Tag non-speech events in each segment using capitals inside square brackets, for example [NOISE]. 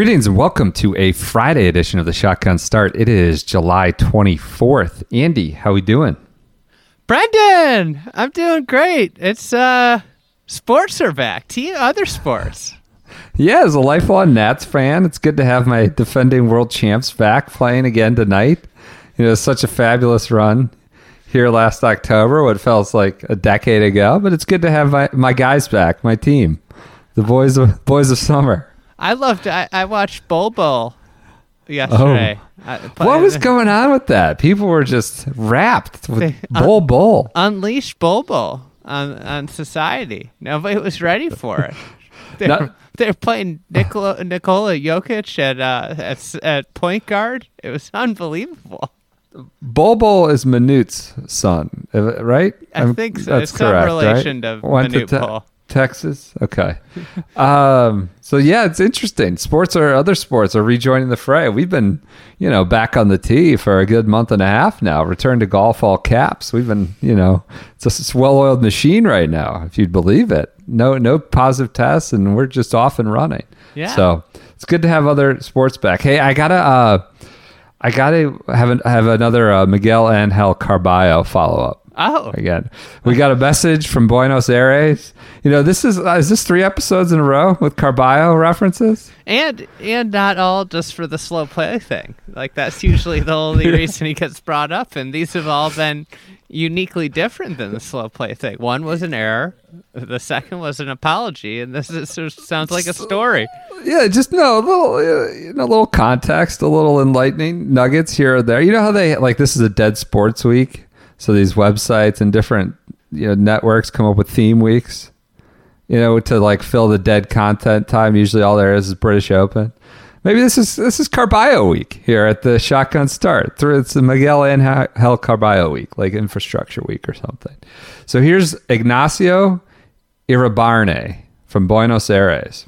Greetings and welcome to a Friday edition of the Shotgun Start. It is July 24th. Andy, how we doing? Brendan, I'm doing great. It's uh sports are back. Team other sports. [LAUGHS] Yeah, as a lifelong Nats fan, it's good to have my defending world champs back playing again tonight. You know, such a fabulous run here last October, what feels like a decade ago, but it's good to have my, my guys back, my team, the boys of boys of summer. I loved I, I watched Bol yesterday. I- Oh. What was going on with that? People were just wrapped [LAUGHS] with They- Bol Bol. Unleashed Bol on on society. Nobody was ready for it. [LAUGHS] They Not- were, they were playing Nikola, Nikola Jokic at, uh, at at point guard. It was unbelievable. Bol is Manute's son, uh, right? I think so. That's It's some correct, relation right? to Went Manute. Texas. Okay. um, so yeah, it's interesting. Sports or other sports are rejoining the fray. We've been, you know, back on the tee for a good month and a half now. Return to golf all caps. We've been, you know, it's a well-oiled machine right now, if you'd believe it. No, no positive tests, and we're just off and running. Yeah. So it's good to have other sports back. Hey, I gotta. uh I gotta have an, have another uh, Miguel Angel Carballo follow up Oh, again. We got a message from Buenos Aires. You know, this is uh, is this three episodes in a row with Carballo references? and and not all just for the slow play thing. Like that's usually the only [LAUGHS] reason he gets brought up, and these have all been uniquely different than the slow play thing. One was an error, the second was an apology, and this is, sounds like a story. Yeah, just no a little, uh, you know, a little context, a little enlightening nuggets here or there. You know how they like this is a dead sports week, so these websites and different you know networks come up with theme weeks. You know, to like fill the dead content time. Usually, all there is is British Open. Maybe this is this is Carballo week here at the Shotgun Start. Through it's the Miguel Angel Carballo week, like infrastructure week or something. So here's Ignacio Iribarne from Buenos Aires.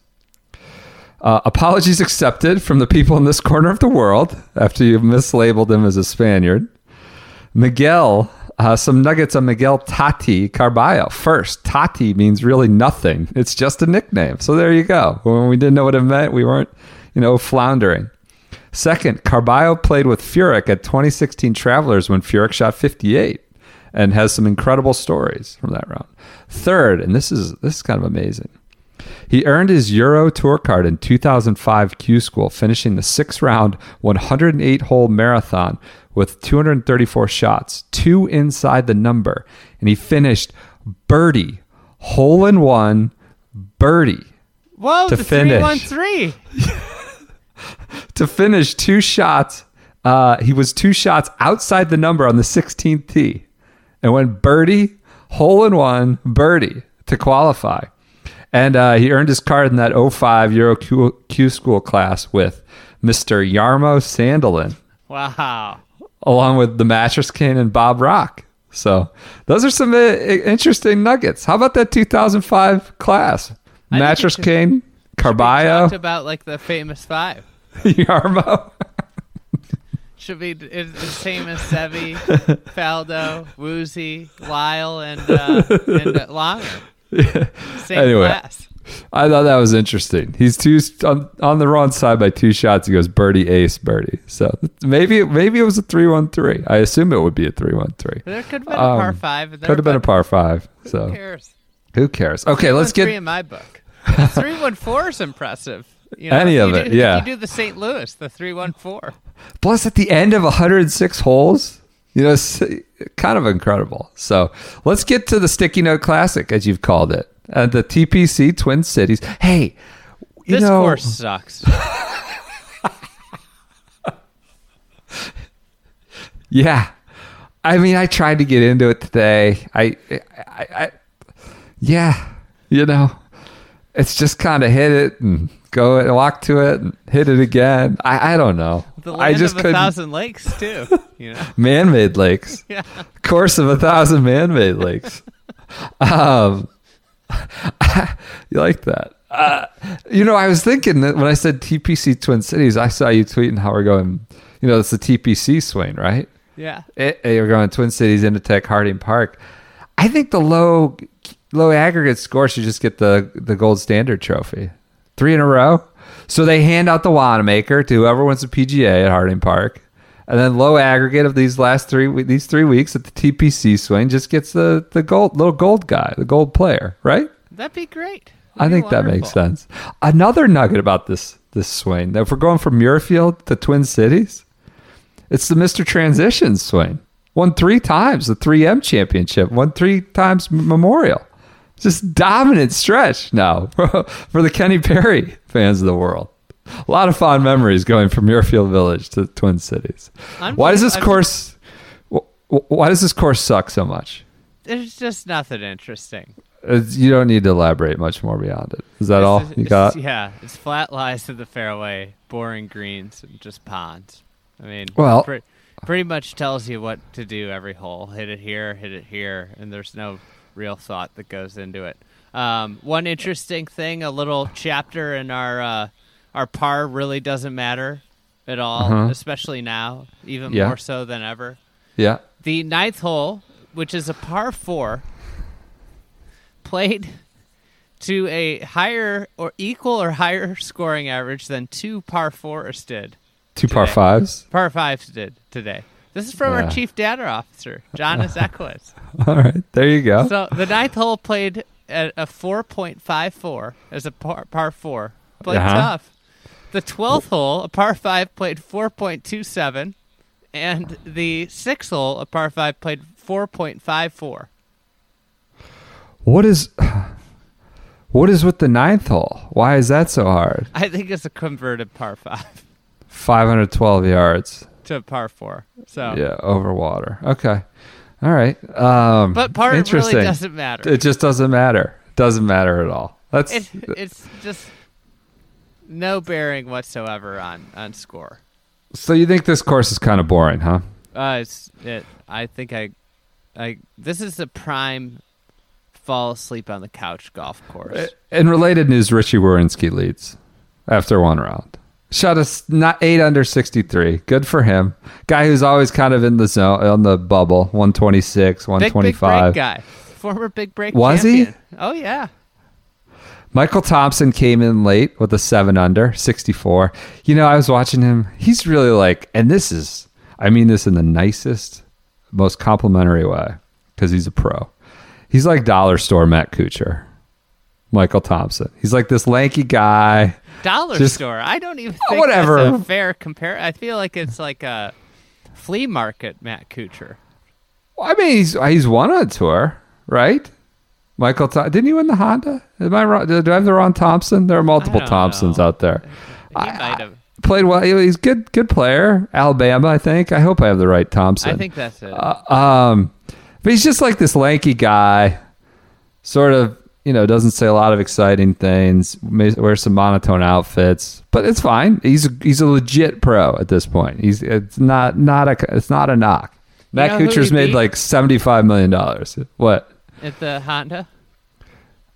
Uh, apologies accepted from the people in this corner of the world after you've mislabeled him as a Spaniard. Miguel, uh, some nuggets on Miguel Tati Carballo. First, Tati means really nothing. It's just a nickname. So there you go. When we didn't know what it meant, we weren't, you know, floundering. Second, Carballo played with Furyk at 2016 Travelers when Furyk shot 58 and has some incredible stories from that round. Third, and this is this is kind of amazing. He earned his Euro Tour card in 2005 Q School, finishing the six round, 108 hole marathon with 234 shots, two inside the number. And he finished birdie, hole in one, birdie Whoa, To the finish. three one three. [LAUGHS] to finish two shots. Uh, he was two shots outside the number on the 16th tee and went birdie, hole in one, birdie to qualify. And uh, he earned his card in that 05 Euro Q, Q School class with Mr. Jarmo Sandelin, Wow. Along with the Mattress King and Bob Rock. So those are some uh, interesting nuggets. How about that 2005 class? it Mattress should- King, Carballo, talked [LAUGHS] about like the famous five. [LAUGHS] Jarmo. Should be it's the same as Seve, Faldo, Woosie, Lyle, and uh, and uh, Langer. [LAUGHS] Same Anyway. class. I thought that was interesting. He's two on, on the wrong side by two shots. He goes birdie, ace, birdie. So maybe maybe it was a three one three. I assume it would be a three one three. There could have been a par Um, five. there, Could have been a par five. So Who cares? who cares? Okay, let's get three in my book. [LAUGHS] Three one four is impressive. You know, Any of it, do- yeah. You do the St. Louis, the three one four. plus at the end of 106 holes. You know, it's kind of incredible. So let's get to the sticky note classic, as you've called it. At the TPC Twin Cities. Hey, you This know, course sucks. [LAUGHS] Yeah. I mean, I tried to get into it today. I, I, I yeah, you know, it's just kind of hit it and go and walk to it and hit it again. I, I don't know. The I just of a couldn't. thousand lakes too. [LAUGHS] You know. Man-made lakes. [LAUGHS] Yeah. Course of a thousand man-made lakes. um, [LAUGHS] you like that? Uh, you know, I was thinking that when I said TPC Twin Cities, I saw you tweeting how we're going. You know, it's the TPC swing, right? Yeah. it, you're going Twin Cities, Inditech, Harding Park. I think the low low aggregate score should just get the the gold standard trophy, three in a row. So they hand out the Wanamaker to whoever wins the PGA at Harding Park, and then low aggregate of these last three these three weeks at the TPC swing just gets the the gold little gold guy, the gold player, right? That'd be great. I That'd be think that makes sense. Another nugget about this this swing. If we're going from Muirfield to Twin Cities, it's the Mr. Transition swing. Won three times the 3M championship. Won three times Memorial. Just dominant stretch now [LAUGHS] for the Kenny Perry fans of the world. A lot of fond memories going from Muirfield Village to Twin Cities. I'm Why does this I'm course? wh- wh- Why does this course suck so much? There's just nothing interesting. It's- you don't need to elaborate much more beyond it. Is that This all you it's- got? Yeah, it's flat lies to the fairway, boring greens, and just ponds. I mean, Well- pre- pretty much tells you what to do every hole. Hit it here, hit it here, and there's no real thought that goes into it. Um, one interesting thing, a little chapter in our uh, our par really doesn't matter at all, Uh-huh. especially now, even Yeah. more so than ever. Yeah. The ninth hole, which is a par four, played to a higher or equal or higher scoring average than two par fours did. Two par fives. Par fives did today. This is from Yeah. our chief data officer, Jonas [LAUGHS] Equus. All right, there you go. So the ninth hole played at a 4.54 as a par, par four. Played Uh-huh. tough. The 12th hole, a par five, played 4.27. And the sixth hole, a par five, played 4.54. what is what is with the ninth hole? Why is that so hard? I think it's a converted par five Five hundred twelve yards. to a par four. So, Yeah, over water. Okay. All right. Um, but par really doesn't matter. It just doesn't matter. Doesn't matter at all. That's It, it's just no bearing whatsoever on on score. so. You think this course is kind of boring, huh? Uh, it's it. I think I, I. This is the prime fall asleep on the couch golf course. In related news, Richy Werenski leads after one round. Shot us not eight under sixty three. Good for him. Guy who's always kind of in the zone on the bubble. One twenty six, one twenty five. big big break guy, former big break. Was he? Oh yeah. Michael Thompson came in late with a seven under, 64. You know, I was watching him. He's really like, and this is, I mean this in the nicest, most complimentary way, because he's a pro. He's like dollar store Matt Kuchar, Michael Thompson. He's like this lanky guy. Dollar Just- store. I don't even oh, think Whatever. that's a fair compare. I feel like it's like a flea market. Matt Kuchar. I mean, he's he's won on tour, right? Michael, Thom- didn't you win the Honda? Am I wrong? Do I have the wrong Thompson? There are multiple Thompsons know. out there. He might have. Played well. He's good, good player. Alabama, I think. I hope I have the right Thompson. I think that's it. Um, but he's just like this lanky guy, sort of, you know, doesn't say a lot of exciting things, wears some monotone outfits, but it's fine. He's he's a legit pro at this point. He's it's not not a it's not a knock. Matt know Kuchar's made beat? like seventy five million dollars. What? At the Honda,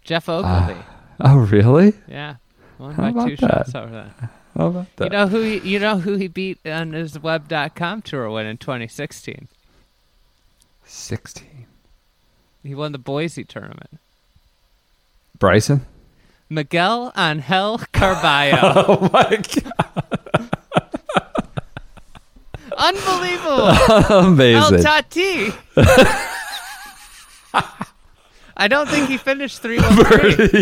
Geoff ah. Ogilvy. Oh, really? yeah, won how by two that? shots over that. How about that? You know who he, you know who he beat on his web.com tour win in 2016. Sixteen. He won the Boise tournament. Bryson. Miguel Angel [LAUGHS] Carballo. Oh my god! Unbelievable. [LAUGHS] Amazing. El Tati. [LAUGHS] I don't think he finished 3 [LAUGHS] 1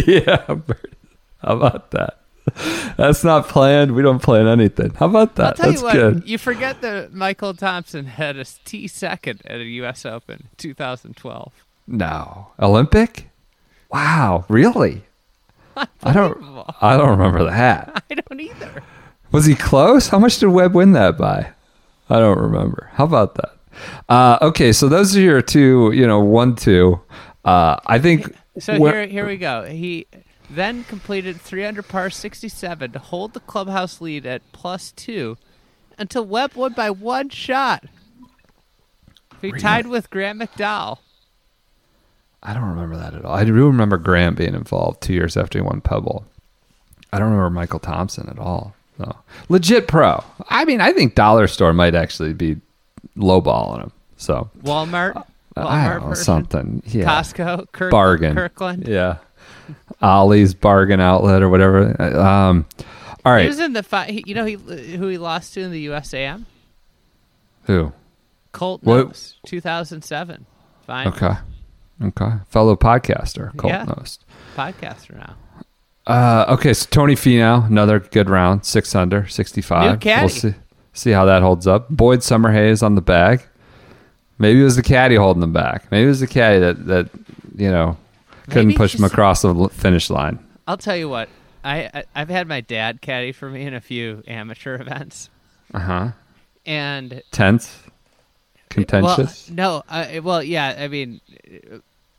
yeah. Bird. How about that? That's not planned. We don't plan anything. How about I'll that? tell That's you what, good. you forget that Michael Thompson had a T second at a U.S. Open 2012. No. Olympic? Wow, really? [LAUGHS] I don't. I don't remember that. [LAUGHS] I don't either. Was he close? How much did Webb win that by? I don't remember. How about that? Uh, okay, so those are your two. You know, one, two. Uh, I think. So where- here, here we go. He then completed 300 par 67 to hold the clubhouse lead at plus two until Webb won by one shot. He tied with Grant McDowell. I don't remember that at all. I do remember Graeme being involved two years after he won Pebble. I don't remember Michael Thompson at all. No. Legit pro. I mean, I think Dollar Store might actually be lowballing him. So Walmart I don't know, person. something. Yeah. Costco, Kirk, bargain. Kirkland. Yeah. Ollie's bargain outlet or whatever. Um, all He was in the fi- You know he, who he lost to in the USAM? Who? Colt What- Nose, 2007. Fine Okay. Okay. Fellow podcaster, Colt Yeah. Knost. podcaster now. Uh, okay, so Tony Finau, another good round, six under, sixty-five. New caddy. We'll see see how that holds up. Boyd Summerhays on the bag. Maybe it was the caddy holding them back. Maybe it was the caddy that that you know couldn't Maybe push him across the finish line. I'll tell you what. I, I I've had my dad caddy for me in a few amateur [LAUGHS] events, Uh huh. and Tense, contentious. Well, no, uh, well, yeah. I mean,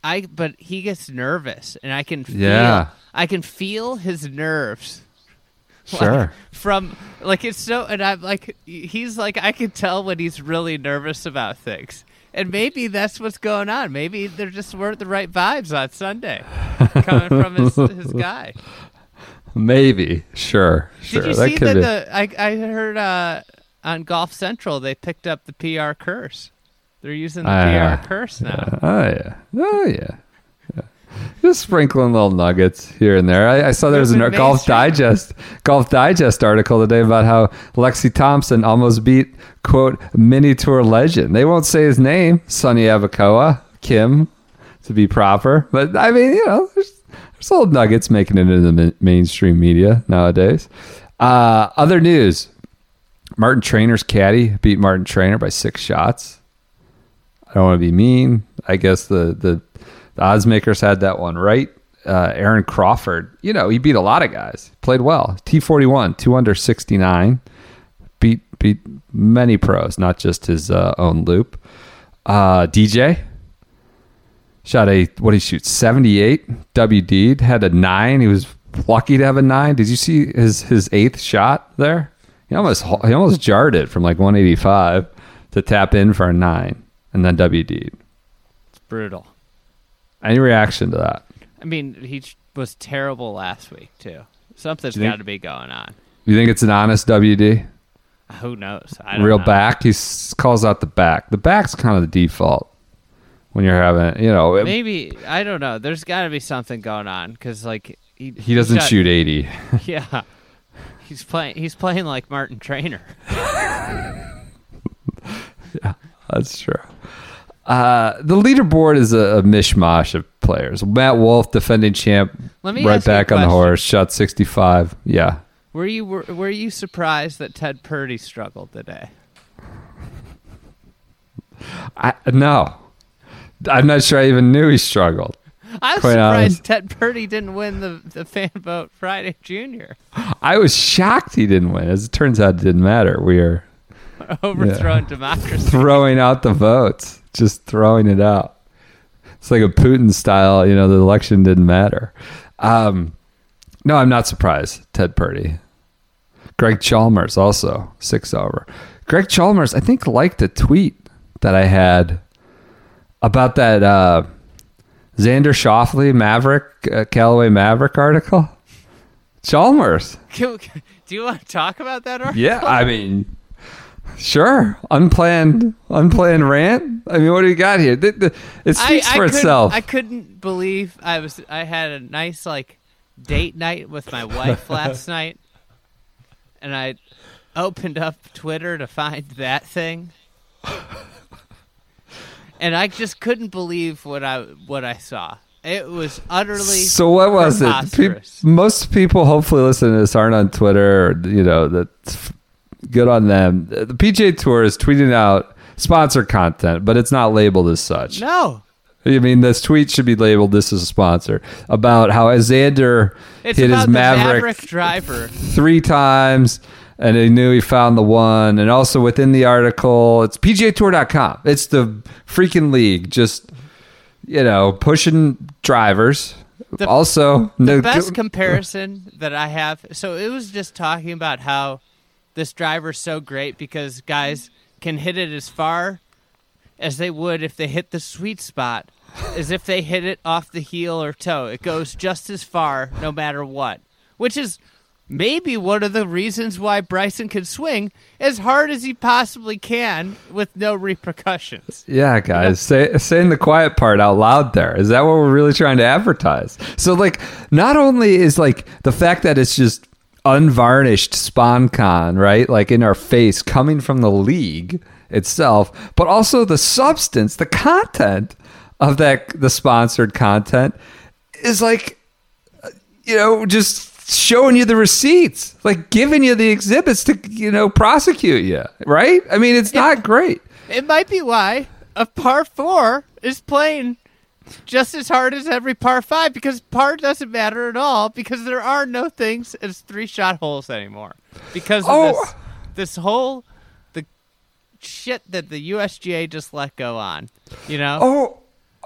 I but he gets nervous, and I can feel, Yeah. I can feel his nerves. [LAUGHS] Like, Sure. from like it's so, and I'm like, he's like, I can tell when he's really nervous about things, and maybe that's what's going on. Maybe there just weren't the right vibes on Sunday [LAUGHS] coming from his his guy. Maybe. Sure. Sure. Did you that see that? be. The I I heard uh, on Golf Central they picked up the PR curse. They're using the Ah, PR curse now. Oh yeah. Oh. Yeah. Just sprinkling little nuggets here and there. I, I saw there was a Golf. Digest Golf Digest article today about how Lexi Thompson almost beat quote mini tour legend. They won't say his name, Sonny Abacoa, Kim, to be proper. But I mean, you know, there's, there's little nuggets making it into the ma- mainstream media nowadays. Uh, other news: Martin Trainer's caddy beat Martin Trainer by six shots. I don't want to be mean. I guess the the, the odds makers had that one right. Uh, Aaron Crawford, you know, he beat a lot of guys. Played well. T forty one, two under sixty nine. Beat beat many pros, not just his uh, own loop. Uh, DJ shot a what he shoot seventy eight. WD had a nine. He was lucky to have a nine. Did you see his his eighth shot there? He almost he almost jarred it from like one eighty five to tap in for a nine and then WD. It's brutal. Any reaction to that? I mean, he was terrible last week too. Something's got to be going on. You think it's an honest WD? Who knows? I don't Real know. back? He calls out the back. The back's kind of the default when you're having, you know, it- Maybe I don't know. There's got to be something going on because like he he doesn't shot- shoot 80. [LAUGHS] Yeah, he's playing. He's playing like Martin Trainer. [LAUGHS] Yeah, that's true. Uh, the leaderboard is a, a mishmash of players. Matt Wolff, defending champ, Let me right ask you a back on the horse, shot 65. Yeah. Were you were, were you surprised that Ted Purdy struggled today? I No. I'm not sure I even knew he struggled. I was surprised honest. Ted Purdy didn't win the the fan vote Friday Junior. I was shocked he didn't win. As it turns out, it didn't matter. We are [LAUGHS] Overthrown democracy. [LAUGHS] throwing out the votes, just throwing it out. It's like a Putin style, you know, the election didn't matter. Um, no, I'm not surprised. Ted Purdy. Greg Chalmers also, six over. Greg Chalmers, I think, liked a tweet that I had about that uh, Xander Schauffele Maverick, uh, Callaway Maverick article. Chalmers. [LAUGHS] Can- Do you want to talk about that? Or? Yeah, I mean, sure. Unplanned, unplanned rant. I mean, what do you got here? The- the- it speaks I for itself. I couldn't believe I was. I had a nice like date night with my wife last [LAUGHS] night, and I opened up Twitter to find that thing, and I just couldn't believe what I what I saw. It was utterly so what was it? Pe- most people, hopefully, listening to this aren't on Twitter. Or, you know, that's good on them. The PJ Tour is tweeting out sponsor content, but it's not labeled as such. No, I mean, this tweet should be labeled "This is a sponsor" about how Xander It's hit his Maverick, Maverick driver. three times, and he knew he found the one. And also within the article, it's PGATour.com. It's the freaking league, just you know, pushing drivers. The- also, The best comparison that I have. So it was just talking about how this driver's so great because guys can hit it as far as they would if they hit the sweet spot, as if they hit it off the heel or toe. It goes just as far no matter what, which is maybe one of the reasons why Bryson can swing as hard as he possibly can with no repercussions. Yeah, guys, say, saying the quiet part out loud there. Is that what we're really trying to advertise? So, like, not only is like the fact that it's just unvarnished SponCon, right? Like in our face, coming from the league itself, but also the substance, the content of that, the sponsored content is like, you know, just showing you the receipts, like giving you the exhibits to, you know, prosecute you, right? I mean, it's not great. It might be why a par four is playing just as hard as every par five because par doesn't matter at all because there are no things as three shot holes anymore because of Oh. this this whole the shit that the USGA just let go on. You know, Oh,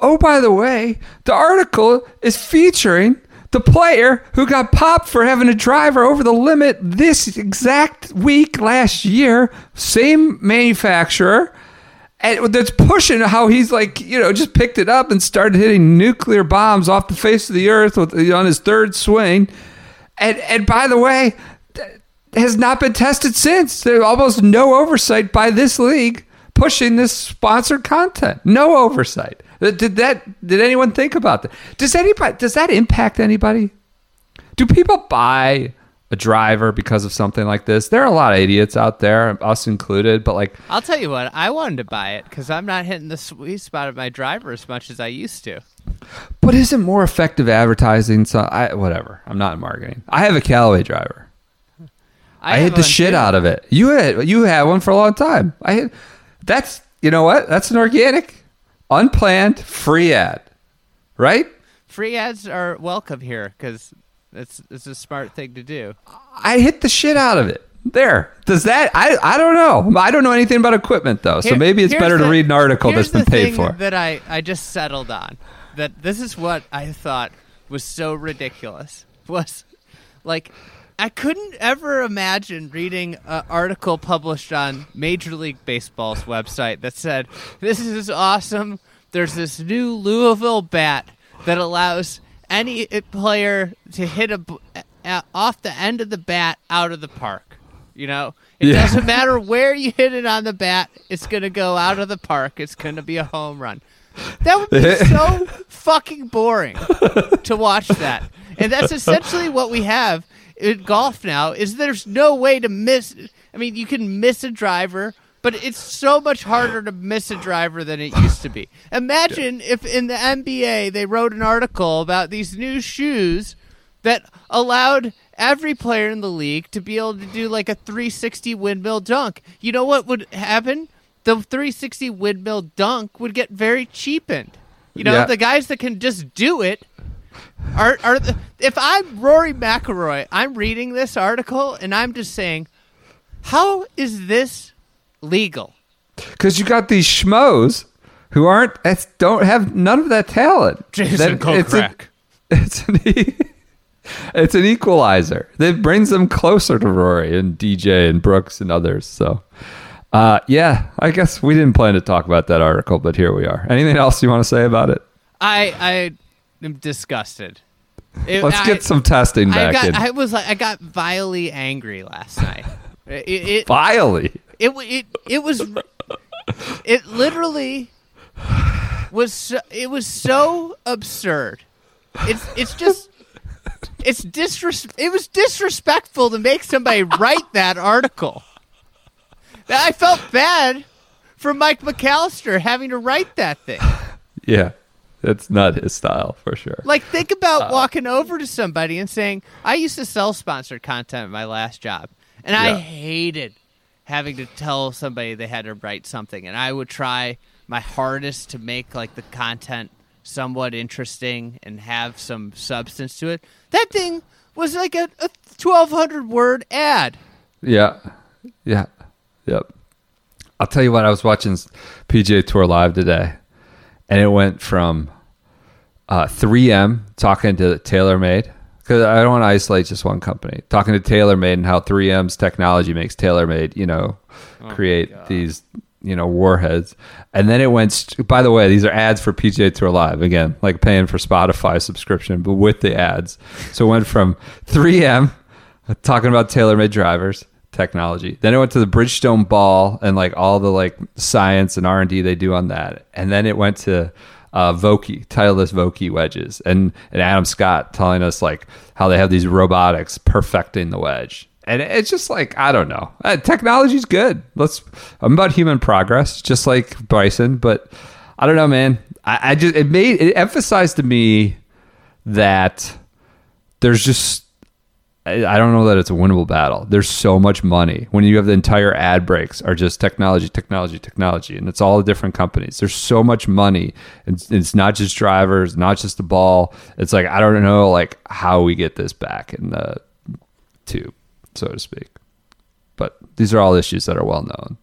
oh, by the way, the article is featuring the player who got popped for having a driver over the limit this exact week last year, same manufacturer. And that's pushing how he's like, you know, just picked it up and started hitting nuclear bombs off the face of the earth with, on his third swing. And and by the way, has not been tested since. There's almost no oversight by this league pushing this sponsored content. No oversight. Uh, did that? Did anyone think about that? Does anybody? Does that impact anybody? Do people buy a driver because of something like this? There are a lot of idiots out there, us included. But like, I'll tell you what, I wanted to buy it because I'm not hitting the sweet spot of my driver as much as I used to. but isn't more effective advertising? So I whatever. I'm not in marketing. I have a Callaway driver. I, have hit the shit too. out of it. You had you had one for a long time. I hit, that's you know what? That's an organic, unplanned, free ad, right? Free ads are welcome here because it's it's a smart thing to do. I hit the shit out of it. There. Does that? I I don't know. I don't know anything about equipment though, so Here- maybe it's better to read an article that's been the paid thing for. That I, I just settled on. That this is what I thought was so ridiculous. [LAUGHS] Was like I couldn't ever imagine reading an article published on Major League Baseball's website that said, This is awesome. There's this new Louisville bat that allows any uh, player to hit a b- a- off the end of the bat out of the park. You know, it Yeah. doesn't [LAUGHS] matter where you hit it on the bat, it's going to go out of the park. It's going to be a home run. That would be [LAUGHS] so fucking boring to watch that. And that's essentially what we have in golf now is there's no way to miss I mean, you can miss a driver, but it's so much harder to miss a driver than it used to be. Imagine if in the NBA they wrote an article about these new shoes that allowed every player in the league to be able to do like a 360 windmill dunk. You know what would happen? The 360 windmill dunk would get very cheapened. You know, Yeah. the guys that can just do it are are the, if I'm Rory McIlroy, I'm reading this article and I'm just saying, how is this legal? Because you got these schmoes who aren't that's, don't have none of that talent. Jason That- it's a- It's an e- [LAUGHS] it's an equalizer that brings them closer to Rory and DJ and Brooks and others. So, uh, yeah, I guess we didn't plan to talk about that article, but here we are. Anything else you want to say about it? I I am disgusted. It- Let's I- get some testing I back got in. I was like I got vilely angry last night. [LAUGHS] It it Vilely. It it, it was it literally was so, it was so absurd. It's it's just it's disres- it was disrespectful to make somebody write that article. I felt bad for Mike McAllister having to write that thing. Yeah, that's not his style for sure. Like, think about uh, walking over to somebody and saying, I used to sell sponsored content at my last job, and I Yeah. hated having to tell somebody they had to write something, and I would try my hardest to make like the content somewhat interesting and have some substance to it. That thing was like a, a 1,200 word ad. Yeah. Yeah. Yep. I'll tell you what, I was watching PGA Tour Live today, and it went from uh, 3M talking to TaylorMade, because I don't want to isolate just one company, talking to TaylorMade and how 3M's technology makes TaylorMade, you know, oh create these, you know, warheads. And then it went, st- by the way, these are ads for PGA Tour Live, again, like paying for Spotify subscription, but with the ads. So it went from 3M talking about TaylorMade drivers technology. Then it went to the Bridgestone ball and like all the like science and R and D they do on that. And then it went to uh, Vokey, Titleist Vokey wedges, and and Adam Scott telling us like how they have these robotics perfecting the wedge. And it's just like I don't know. Uh, technology's good. Let's. I'm about human progress, just like Bryson. But I don't know, man. I, I just it made it emphasized to me that there's just I don't know that it's a winnable battle. There's so much money when you have the entire ad breaks are just technology, technology, technology, and it's all the different companies. There's so much money, and it's, it's not just drivers, not just the ball. It's like I don't know, like how we get this back in the tube, so to speak. But these are all issues that are well known.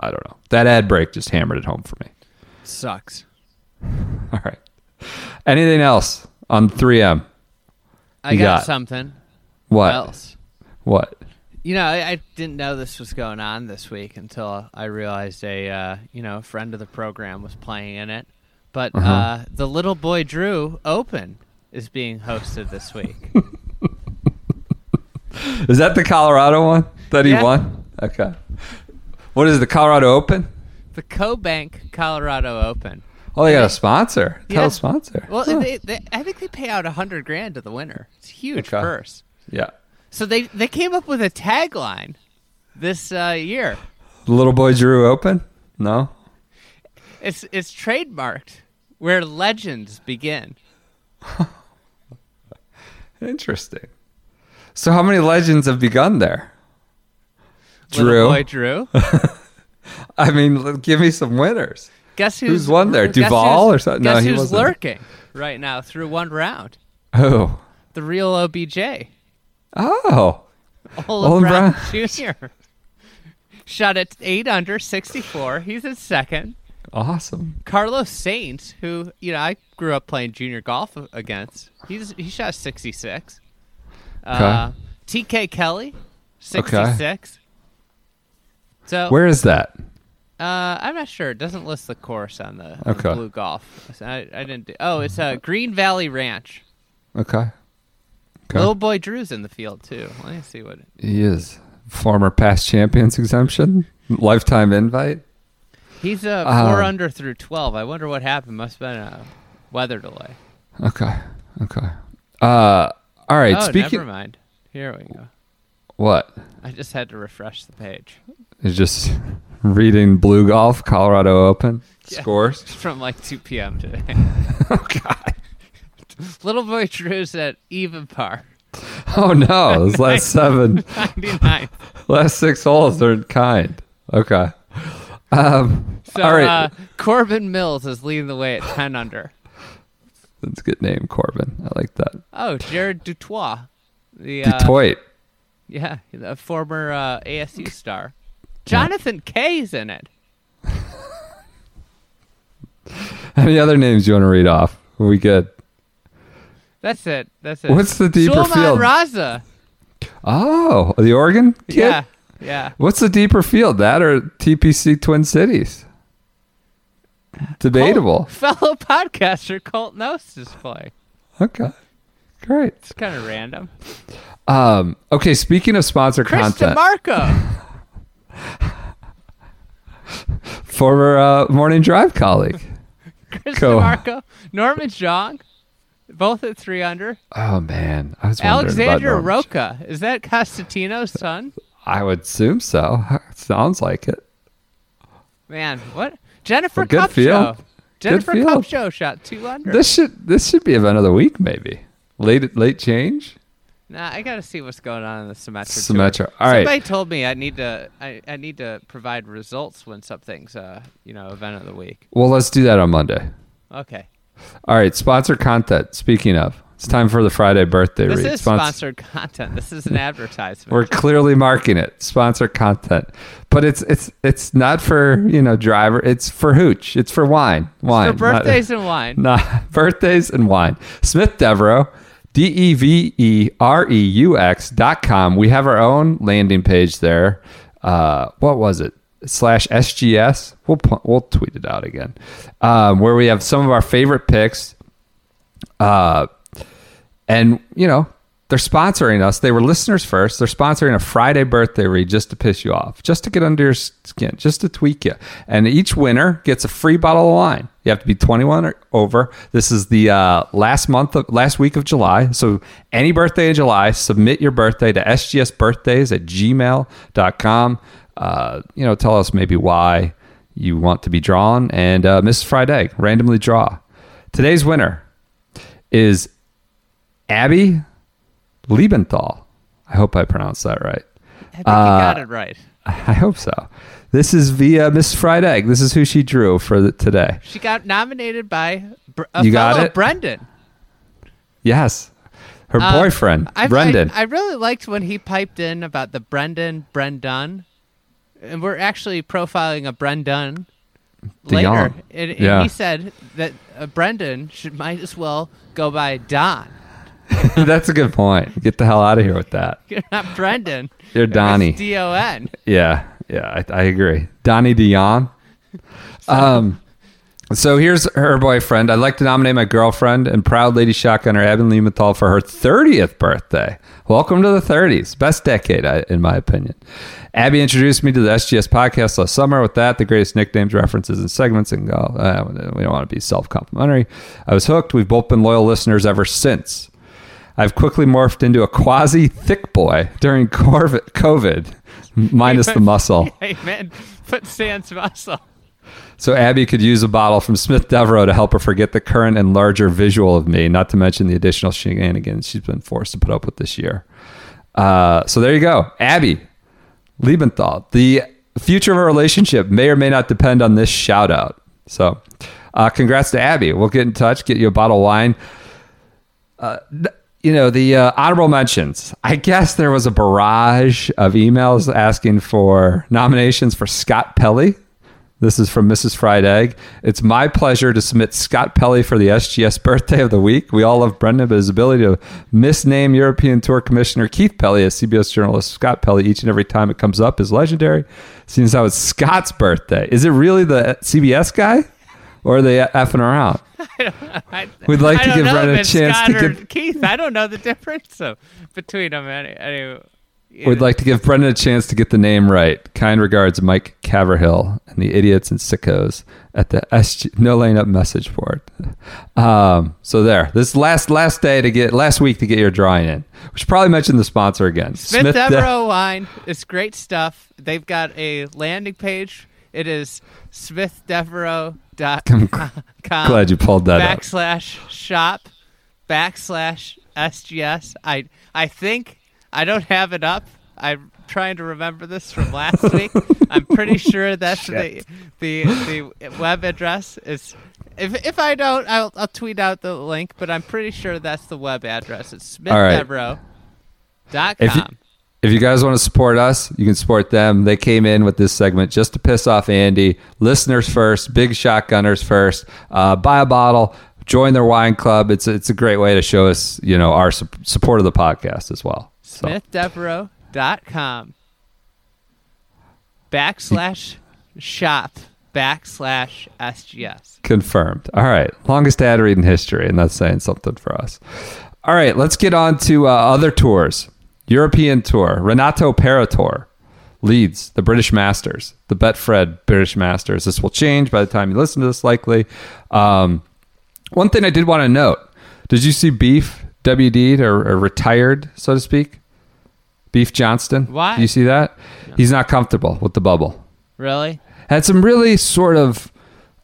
I don't know. That ad break just hammered it home for me. Sucks. [LAUGHS] All right. Anything else on 3M? I got, got- something What? else. What? You know, I, I didn't know this was going on this week until I realized a uh, you know friend of the program was playing in it. But Uh-huh. uh, the Little Boy Drew Open is being hosted this week. [LAUGHS] Is that the Colorado one that he Yeah. won? Okay. What is the Colorado Open? the CoBank Colorado Open. Oh, they got a sponsor. Tell Yeah. a sponsor. Well, Huh. they, they, I think they pay out a hundred grand to the winner. It's a huge Okay. purse. Yeah. So they they came up with a tagline this uh, year. Little boy Drew Open? No. It's it's trademarked where legends begin. [LAUGHS] Interesting. So, how many legends have begun there? Little Drew. boy Drew. [LAUGHS] I mean, give me some winners. Guess who's Who's won there? Duval or something? No, Guess he who's wasn't. lurking right now through one round? Oh. The real OBJ, Oh. Olin Browne Brown. Jr. Shot at eight under, sixty-four. He's in second. Awesome. Carlos Saints, who you know I grew up playing junior golf against, he's he shot sixty-six. Uh, T.K. Kelly, sixty-six. So Where is that? Uh, I'm not sure. It doesn't list the course on the, on the blue golf. I, I didn't. Do, oh, it's uh, Green Valley Ranch. Okay. Little boy Drew's in the field too. Let me see what. He is. Former past champions exemption? Lifetime invite? He's uh, Uh, four under through twelve. I wonder what happened. Must have been a weather delay. Okay. Okay. Uh, all right. oh, speaking. never mind. Here we go. What? I just had to refresh the page Is just reading Blue Golf Colorado Open Yeah. scores. [LAUGHS] From like 2 p.m. today. [LAUGHS] Oh God. [LAUGHS] Little boy Drew's at even par, Oh no! Those last [LAUGHS] seven, 99. last six holes are in kind. Okay. Um. So all right. uh, Corbin Mills is leading the way at 10 under. That's a good name, Corbin. I like that. Oh, Jared du Toit, the uh, Detroit. Yeah, the former uh, ASU star. Jonathan Kaye's in it. [LAUGHS] Any other names you want to read off? Are we good? That's it. That's it. What's the deeper Sulman field? Raza. Oh, the Oregon kid. Yeah, yeah. What's the deeper field? That or TPC Twin Cities? Debatable. Colt- fellow podcaster Colt Knost is playing. Okay. Great. It's kind of random. Um, okay, speaking of sponsor content. Chris content, DiMarco. [LAUGHS] former uh, morning drive colleague. [LAUGHS] Chris Go. DiMarco. Norman Xiong. Both at three under. Oh man, I was Alexander. Roca. Is that Costantino's son? I would assume so. [LAUGHS] Sounds like it. Man, what? Jennifer Well, good Kupcho. field. Jennifer. Kupcho shot two under. This should this should be event of the week, maybe. Late late change. Nah, I gotta see what's going on in the Symetra. tour. Symetra. All right. Somebody told me I need to I, I need to provide results when something's uh you know event of the week. Well, let's do that on Monday. Okay. All right, sponsor content. Speaking of, it's time for the Friday birthday This read. is Spons- sponsored content. This is an [LAUGHS] advertisement. We're clearly marking it. Sponsor content. But it's it's it's not for, you know, driver. It's for hooch. It's for wine. Wine. for not- birthdays and wine. [LAUGHS] Not birthdays and wine. Smith Devereaux, D E V E R E U X dot com. We have our own landing page there. Uh, what was it? Slash SGS. We'll we'll tweet it out again. Um, where we have some of our favorite picks. Uh, and you know they're sponsoring us. They were listeners first. They're sponsoring a Friday birthday read just to piss you off, just to get under your skin, just to tweak you. And each winner gets a free bottle of wine. You have to be 21 or over. This is the uh, last month of last week of July. So any birthday in July, submit your birthday to sgsbirthdays at gmail.com. Uh, you know, tell us maybe why you want to be drawn. And uh, Mrs. Friday, randomly draw. Today's winner is Abby Liebenthal. I hope I pronounced that right. I think you got it right. [LAUGHS] I hope so. This is via Miss Fried Egg. This is who she drew for the, today. She got nominated by Br- a You got fellow it? Brendan. Yes, her Uh, boyfriend I, Brendan. I, I really liked when he piped in about the Brendan Brendan, and we're actually profiling a Brendan later. And, and Yeah. he said that uh, Brendan should might as well go by Don. [LAUGHS] That's a good point. Get the hell out of here with that. [LAUGHS] You're not Brendan. You're Donnie. D O N. Yeah, yeah, I, I agree. Donnie Dion. Um, so here's her boyfriend. I'd like to nominate my girlfriend and proud lady shotgunner Abby Liebenthal for her 30th birthday. Welcome to the 30s. Best decade, in my opinion. Abby introduced me to the SGS podcast last summer. With that, the greatest nicknames, references, and segments. And uh, we don't want to be self complimentary. I was hooked. We've both been loyal listeners ever since. I've quickly morphed into a quasi thick boy during COVID, minus the muscle. [LAUGHS] Hey man, put Sans muscle. So Abby could use a bottle from Smith Devereaux to help her forget the current and larger visual of me, not to mention the additional shenanigans she's been forced to put up with this year. Uh, so there you go. Abby Liebenthal. The future of our relationship may or may not depend on this shout out. So uh, congrats to Abby. We'll get in touch, get you a bottle of wine. Uh, you know, the uh, honorable mentions. I guess there was a barrage of emails asking for nominations for Scott Pelley. This is from Mrs. Fried Egg. It's my pleasure to submit Scott Pelley for the SGS birthday of the week. We all love Brendan, but his ability to misname European Tour Commissioner Keith Pelley as CBS journalist Scott Pelley each and every time it comes up is legendary. Seems how it's Scott's birthday. Is it really the CBS guy? Or are they effing around? I, We'd like I to give know Brendan a chance Scott to give- Keith. I don't know the [LAUGHS] difference so, between them. Any, any, We'd like to give Brendan a chance to get the name right. Kind regards, Mike Caverhill and the idiots and sickos at the SG, No Laying Up message board. Um, so there, this last last day to get last week to get your drawing in. We should probably mention the sponsor again. Smith, De- Devereaux wine is great stuff. They've got a landing page. It is smithdevereaux.com [LAUGHS] Glad you pulled that up. backslash shop backslash SGS. I I think I don't have it up. I'm trying to remember this from last week. I'm pretty [LAUGHS] sure that's the, the the web address is. If, if I don't, I'll, I'll tweet out the link. But I'm pretty sure that's the web address. It's right. smithdevereaux.com. If you, if you guys want to support us, you can support them. They came in with this segment just to piss off Andy. Listeners first, big shotgunners first. Uh, buy a bottle, join their wine club. It's it's a great way to show us, you know, our su- support of the podcast as well. So smithdevereaux.com backslash shop backslash SGS. confirmed. All right, longest ad read in history, and that's saying something for us. All right, let's get on to uh, other tours. European tour, Renato Paratore leads the British Masters, the Betfred British Masters. This will change by the time you listen to this, likely. Um, one thing I did want to note: Did you see Beef WD'd or, or retired, so to speak? Beef Johnston. Why? Do you see that? He's not comfortable with the bubble Really? had some really sort of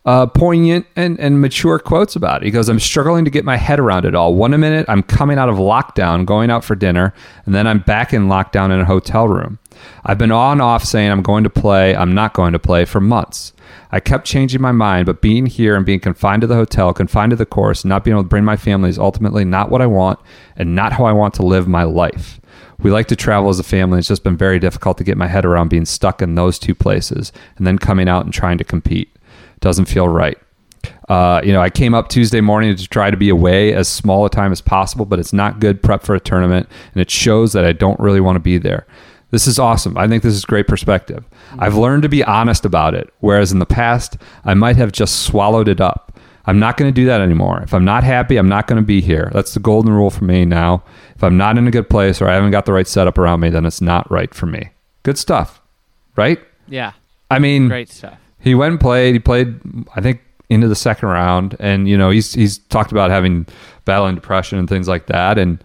uh, poignant and, and mature quotes about it. He goes, I'm struggling to get my head around it all. One minute, I'm coming out of lockdown, going out for dinner, and then I'm back in lockdown in a hotel room. I've been on and off saying I'm going to play, I'm not going to play for months. I kept changing my mind, but being here and being confined to the hotel, confined to the course, not being able to bring my family is ultimately not what I want and not how I want to live my life. We like to travel as a family. It's just been very difficult to get my head around being stuck in those two places and then coming out and trying to compete. Doesn't feel right. Uh, you know, I came up Tuesday morning to try to be away as small a time as possible, but it's not good prep for a tournament, and it shows that I don't really want to be there. This is awesome. I think this is great perspective. I've learned to be honest about it, whereas in the past, I might have just swallowed it up. I'm not going to do that anymore. If I'm not happy, I'm not going to be here. That's the golden rule for me now. If I'm not in a good place or I haven't got the right setup around me, then it's not right for me. Good stuff, right? Yeah, I mean, great stuff. he went and played. He played, I think, into the second round, and you know, he's he's talked about having battling depression and things like that, and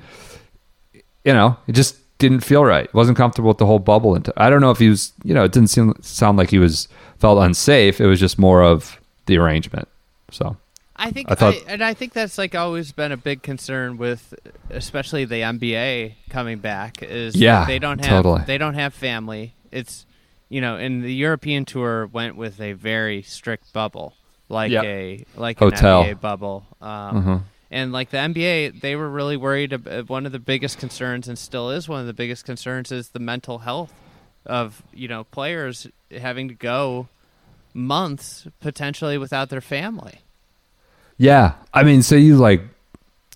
you know, it just didn't feel right. wasn't comfortable with the whole bubble. And I don't know if he was, you know, it didn't seem sound like he was felt unsafe. It was just more of the arrangement. So I think, I thought- I- and I think that's like always been a big concern with, especially the NBA coming back. Is Yeah, they don't have totally. they don't have family. It's you know, and the European tour went with a very strict bubble, like Yep. a like Hotel. an NBA bubble. Um, Mhm. And like the NBA, they were really worried. About, uh, one of the biggest concerns, and still is one of the biggest concerns, is the mental health of you know players having to go months potentially without their family. yeah, I mean, so you like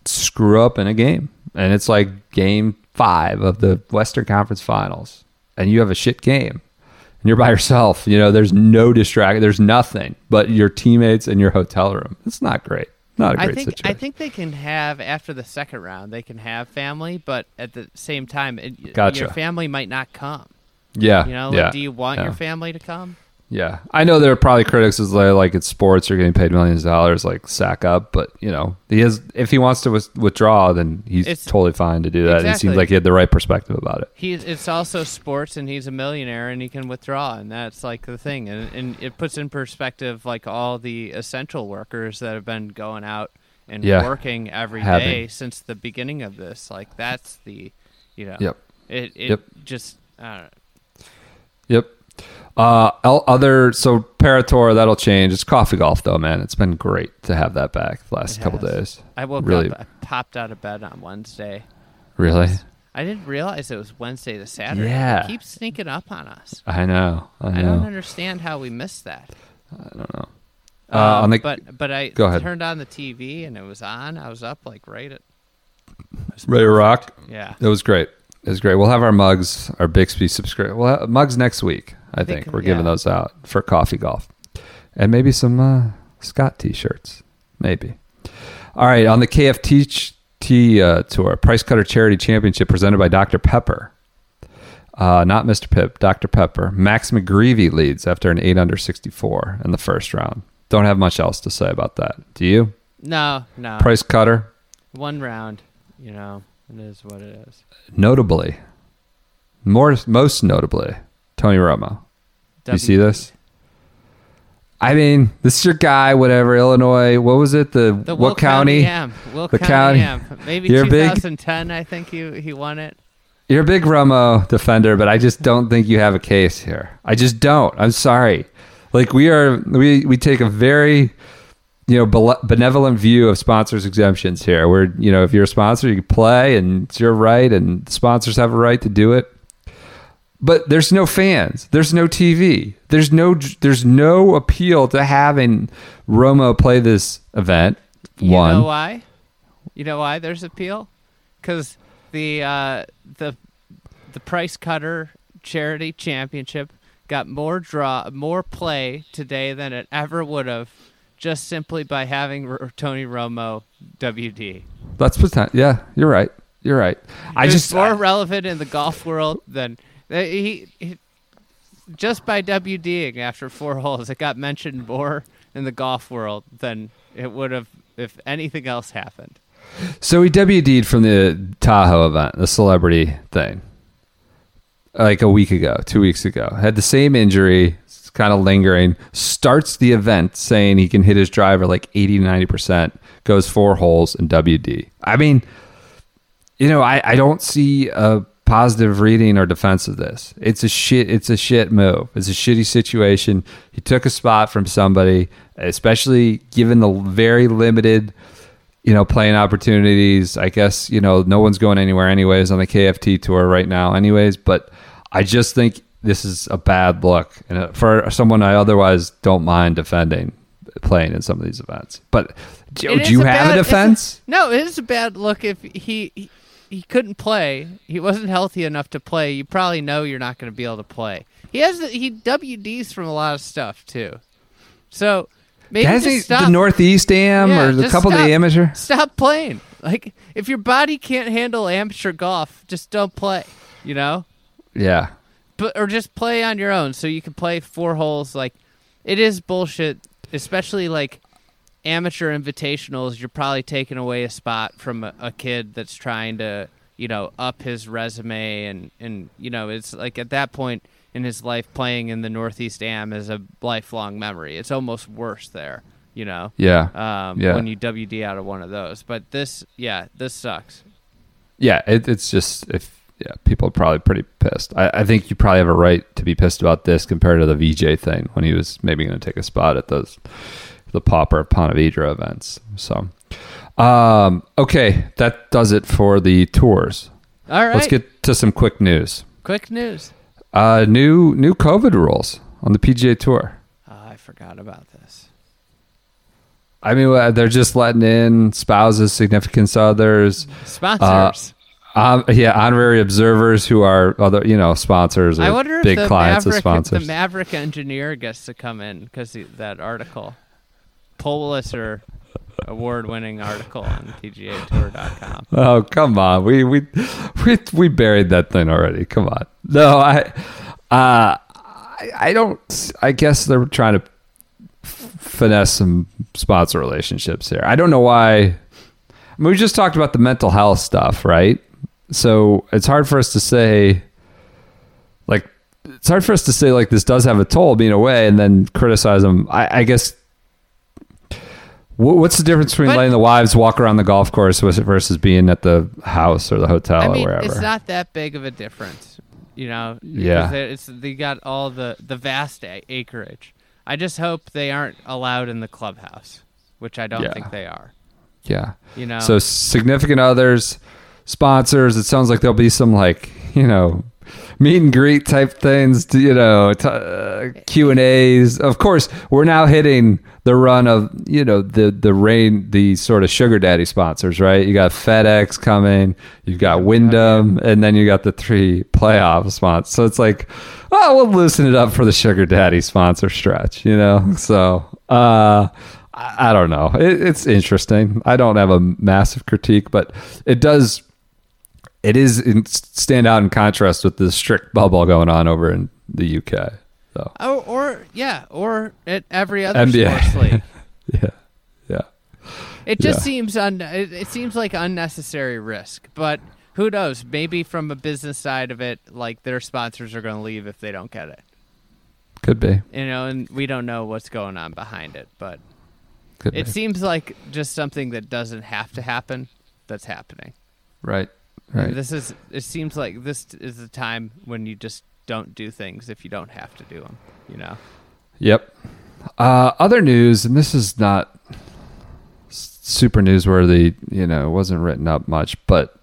screw up in a game, and it's like game five of the Western Conference Finals, and you have a shit game, and you're by yourself. You know, there's no distraction. There's nothing but your teammates and your hotel room. It's not great. Not a great I think situation. I think they can have after the second round they can have family, but at the same time, it, Gotcha. your family might not come. yeah, You know, yeah, do you want yeah. your family to come? Yeah, I know there are probably critics as like, like it's sports, you're getting paid millions of dollars, like sack up. But you know, he is if he wants to with- withdraw, then he's It's- totally fine to do that. And it seems like he had the right perspective about it. He's it's also sports, and he's a millionaire, and he can withdraw, and that's like the thing, and and it puts in perspective like all the essential workers that have been going out and Yeah. working every day Having. since the beginning of this. Like that's the, you know, Yep, it it Yep. just I don't know. yep. Uh, other so Paratore that'll change. It's coffee golf though, man. It's been great to have that back the last couple days. I woke Really? up, I popped out of bed on Wednesday. Really, I didn't realize it was Wednesday to Saturday. Yeah. It keeps sneaking up on us. I know. I know. I don't understand how we missed that. I don't know. Uh, Um, on the- but but I Go ahead. turned on the TV and it was on. I was up like right at Ready to rock? yeah. It was great. It was great. We'll have our mugs, our Bixby subscribe. We'll have mugs next week. I, think, think, we're giving those out for coffee golf, and maybe some uh, Scott t-shirts. Maybe. All right, on the KFT T uh, tour, Price Cutter Charity Championship presented by Dr Pepper. Uh, not Mr. Pip, Dr. Pepper. Max McGreevy leads after an 8 under 64 in the first round. Don't have much else to say about that. Do you? No, no. Price Cutter, One round. You know, it is what it is. notably, more most notably, Tony Romo. Do you see this? I mean, this is your guy, whatever, Illinois. What was it? The, The what Will county? Will The County, county. Maybe You're big- 2010. I think he he won it. You're a big Romo defender, but I just don't think you have a case here. I just don't. I'm sorry. Like we are, we we take a very, you know, benevolent view of sponsors exemptions here. Where you know, if you're a sponsor, you can play, and it's your right, and sponsors have a right to do it. But there's no fans. There's no TV. There's no there's no appeal to having Romo play this event. You One. know why? You know why there's appeal? Because the uh, the the Price Cutter Charity Championship got more draw, more play today than it ever would have, just simply by having R- Tony Romo WD. That's pretend- Yeah, you're right. You're right. I just more relevant in the golf world than Uh, he, he just by WDing after four [LAUGHS] holes. It got mentioned more in the golf world than it would have if anything else happened. So he WD'd from the Tahoe event, the celebrity thing, like a week ago, two weeks ago. Had the same injury, kind of lingering. Starts the event saying he can hit his driver like 80, 90%, goes four holes in WD. I mean, you know, I, I don't see a positive reading or defense of this. It's a shit. It's a shit move. It's a shitty situation. He took a spot from somebody, especially given the very limited, you know, playing opportunities. I guess you know no one's going anywhere anyways on the KFT tour right now, anyways. But I just think this is a bad look, and uh, for someone I otherwise don't mind defending playing in some of these events. But do, do you a have bad- a defense? no, it is a bad look if he, he he couldn't play. He wasn't healthy enough to play. You probably know you're not going to be able to play. He has the, he WDs from a lot of stuff too. So maybe just he stop. the Northeast Am Yeah, or the couple of stop. the amateur? Stop playing. Like if your body can't handle amateur golf, just don't play. You know. Yeah. but or just play on your own so you can play four holes like it is bullshit especially like amateur invitationals you're probably taking away a spot from a, a kid that's trying to you know up his resume and and you know it's like at that point in his life playing in the northeast am is a lifelong memory it's almost worse there you know Yeah. um, Yeah. when you wd out of one of those but this yeah this sucks Yeah, it, it's just if yeah, people are probably pretty pissed. I, I think you probably have a right to be pissed about this compared to the VJ thing when he was maybe going to take a spot at those the Popper Ponte Vedra events. So, um, okay, that does it for the tours. all right Let's get to some quick news. quick news Uh, new new COVID rules on the PGA Tour. oh, i forgot about this I mean, uh, they're just letting in spouses, significant others, sponsors um, yeah, honorary observers who are other, you know, sponsors or I wonder if big the clients Mavrik, of sponsors. the Mavrik engineer gets to come in because that article, Pulitzer award-winning article on PGAtour.com. Oh come on, we we we we buried that thing already. Come on, no, I, uh, I, I don't. I guess they're trying to finesse some sponsor relationships here. I don't know why. I mean, we just talked about the mental health stuff, right? So it's hard for us to say, like, it's hard for us to say like this does have a toll being away, and then criticize them. I, I guess. Wh- What's the difference between But- letting the wives walk around the golf course versus being at the house or the hotel I or wherever? it's not that big of a difference, you know. Yeah. they- it's they got all the the vast acreage. I just hope they aren't allowed in the clubhouse, which I don't Yeah. think they are. yeah. You know. So significant others, sponsors. It sounds like there'll be some like you know meet and greet type things. To, you know, t- uh, Q and A's. Of course, we're now hitting the run of you know the the rain the sort of sugar daddy sponsors. Right? You got FedEx coming. You've got Wyndham, and then you got the three playoff sponsors. So it's like, oh, we'll loosen it up for the sugar daddy sponsor stretch. You know, so. uh I I don't know. It, it's interesting. I don't have a massive critique, but it does. It is in, stand out in contrast with the strict bubble going on over in the UK. So Oh, or yeah, or at every other NBA. sports [LAUGHS] league. yeah, yeah, It just Yeah. seems un- it, it seems like unnecessary risk, but who knows? Maybe from a business side of it, like their sponsors are going to leave if they don't get it. could be, You know, and we don't know what's going on behind it, but could it be. seems like just something that doesn't have to happen that's happening. right, right. This is it seems like this is the time when you just don't do things if you don't have to do them, you know. Yep. Uh, other news, and this is not super newsworthy. You know, it wasn't written up much, but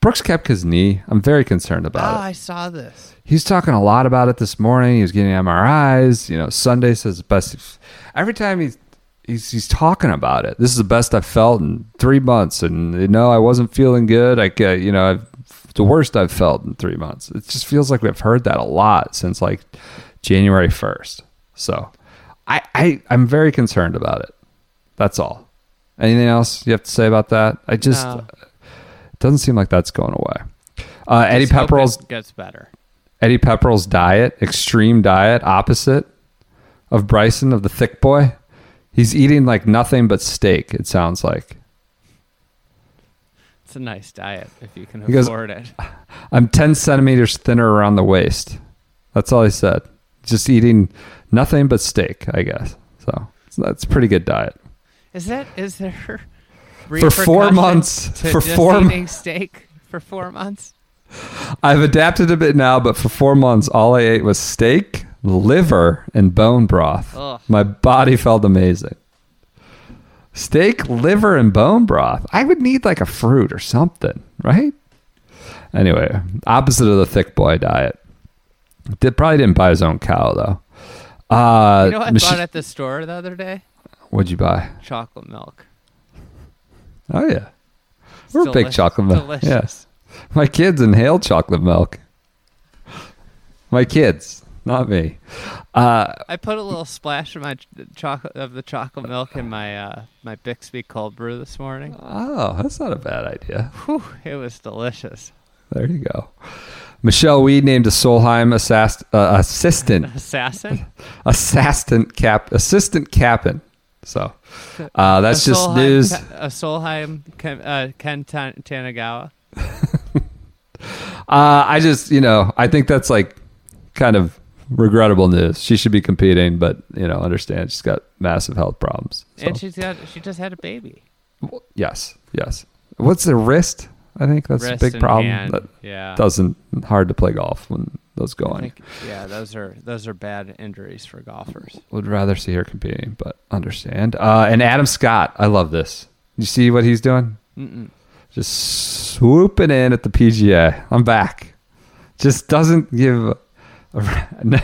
Brooks Koepka's knee. I'm very concerned about oh, it. I saw this. he's talking a lot about it this morning. He was getting MRIs. You know, Sunday says best. Every time he's he's he's talking about it. This is the best I've felt in three months, and you know I wasn't feeling good. I get you know I've, the worst I've felt in three months. It just feels like we've heard that a lot since like January first. So I, I I'm very concerned about it. That's all. Anything else you have to say about that? I just No. it doesn't seem like that's going away. Uh, Eddie Pepperell's gets better. Eddie Pepperell's diet, extreme diet, opposite of Bryson of the thick boy. He's eating like nothing but steak. It sounds like It's a nice diet if you can He goes- afford it. Ah, I'm 10 centimeters thinner around the waist. That's all he said. just eating nothing but steak, I guess. So that's a pretty good diet. Is that is there [LAUGHS] For four months- for four eating steak for four months? I've adapted a bit now, but for four months, all I ate was steak, liver, and bone broth. Ugh. My body felt amazing. Steak, liver, and bone broth. I would need like a fruit or something, right? Anyway, opposite of the thick boy diet. Did probably didn't buy his own cow though. Uh, You know what I Mich- bought at the store the other day? what'd you buy? Chocolate milk. Oh yeah, It's we're a big chocolate milk. Delicious. Yes, my kids inhale chocolate milk. My kids, not me. Uh, I put a little splash of my chocolate of the chocolate milk in my uh, my Bixby cold brew this morning. oh, that's not a bad idea. Whew, it was delicious. There you go. Michelle Wie named a Solheim assass- uh, assistant [LAUGHS] Assassin. assistant cap assistant captain. So uh, that's A just Solheim news. A Solheim Ken, uh, Ken Tan- Tanagawa. [LAUGHS] Uh, I just you know I think that's like kind of regrettable news. She should be competing, but you know understand she's got massive health problems. So, And she's got she just had a baby. yes, yes. What's the wrist? I think that's Wrist a big problem. hand. That yeah. doesn't hard to play golf when those go I on. think, yeah, those are those are bad injuries for golfers. Would rather see her competing, but understand. Uh, and Adam Scott, I love this. You see what he's doing? Mm-mm. Just swooping in at the PGA. I'm back. Just doesn't give [LAUGHS]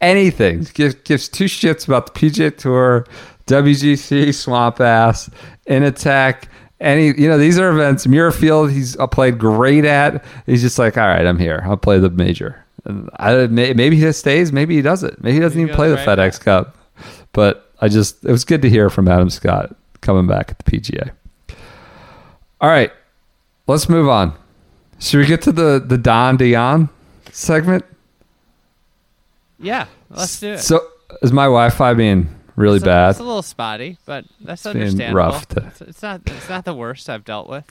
anything. Gives, gives two shits about the PGA Tour, WGC, Swamp Ass, In Attack. Any, you know, these are events. Muirfield, he's uh, played great at. He's just like, all right, I'm here. I'll play the major. And I, maybe he stays. Maybe he doesn't. Maybe he doesn't Maybe even play the right FedEx Cup. But I just, it was good to hear from Adam Scott coming back at the PGA. All right, let's move on. Should we get to the the Don Dion segment? Yeah, let's do it. So, is my Wi-Fi being really it's a, bad? It's a little spotty, but that's being understandable. rough to- It's, it's not it's not the worst I've dealt with.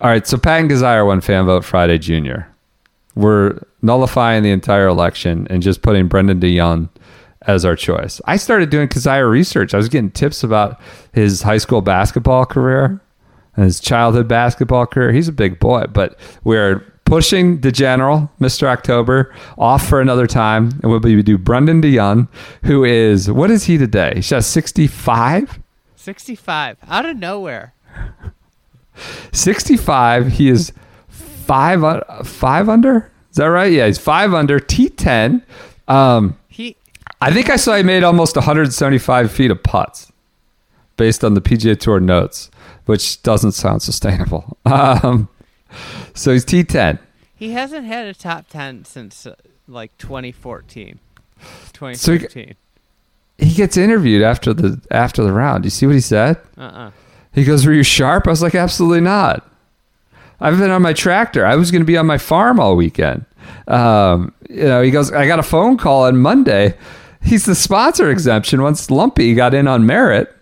All right, so Patton won Fan Vote Friday Junior. We're nullifying the entire election and just putting Brendon de Jonge as our choice. I started doing Kizzire research. I was getting tips about his high school basketball career and his childhood basketball career. He's a big boy, but we're pushing the general, Mr. October, off for another time. And we'll be do Brendon de Jonge, who is, what is he today? He's just 65? Sixty five out of nowhere. 65. He is five five under. Is that right? Yeah, he's five under. T10. Um, He I think I saw he made almost 175 feet of putts, based on the PGA Tour notes, which doesn't sound sustainable. [LAUGHS] Um, so he's T10. he hasn't had a top ten since uh, like 2014, So he- He gets interviewed after the after the round. You see what he said? uh uh He goes, "Were you sharp?" I was like, "Absolutely not." I've been on my tractor. I was going to be on my farm all weekend. Um, you know, he goes, "I got a phone call on Monday. He's the sponsor exemption once Lumpy got in on merit."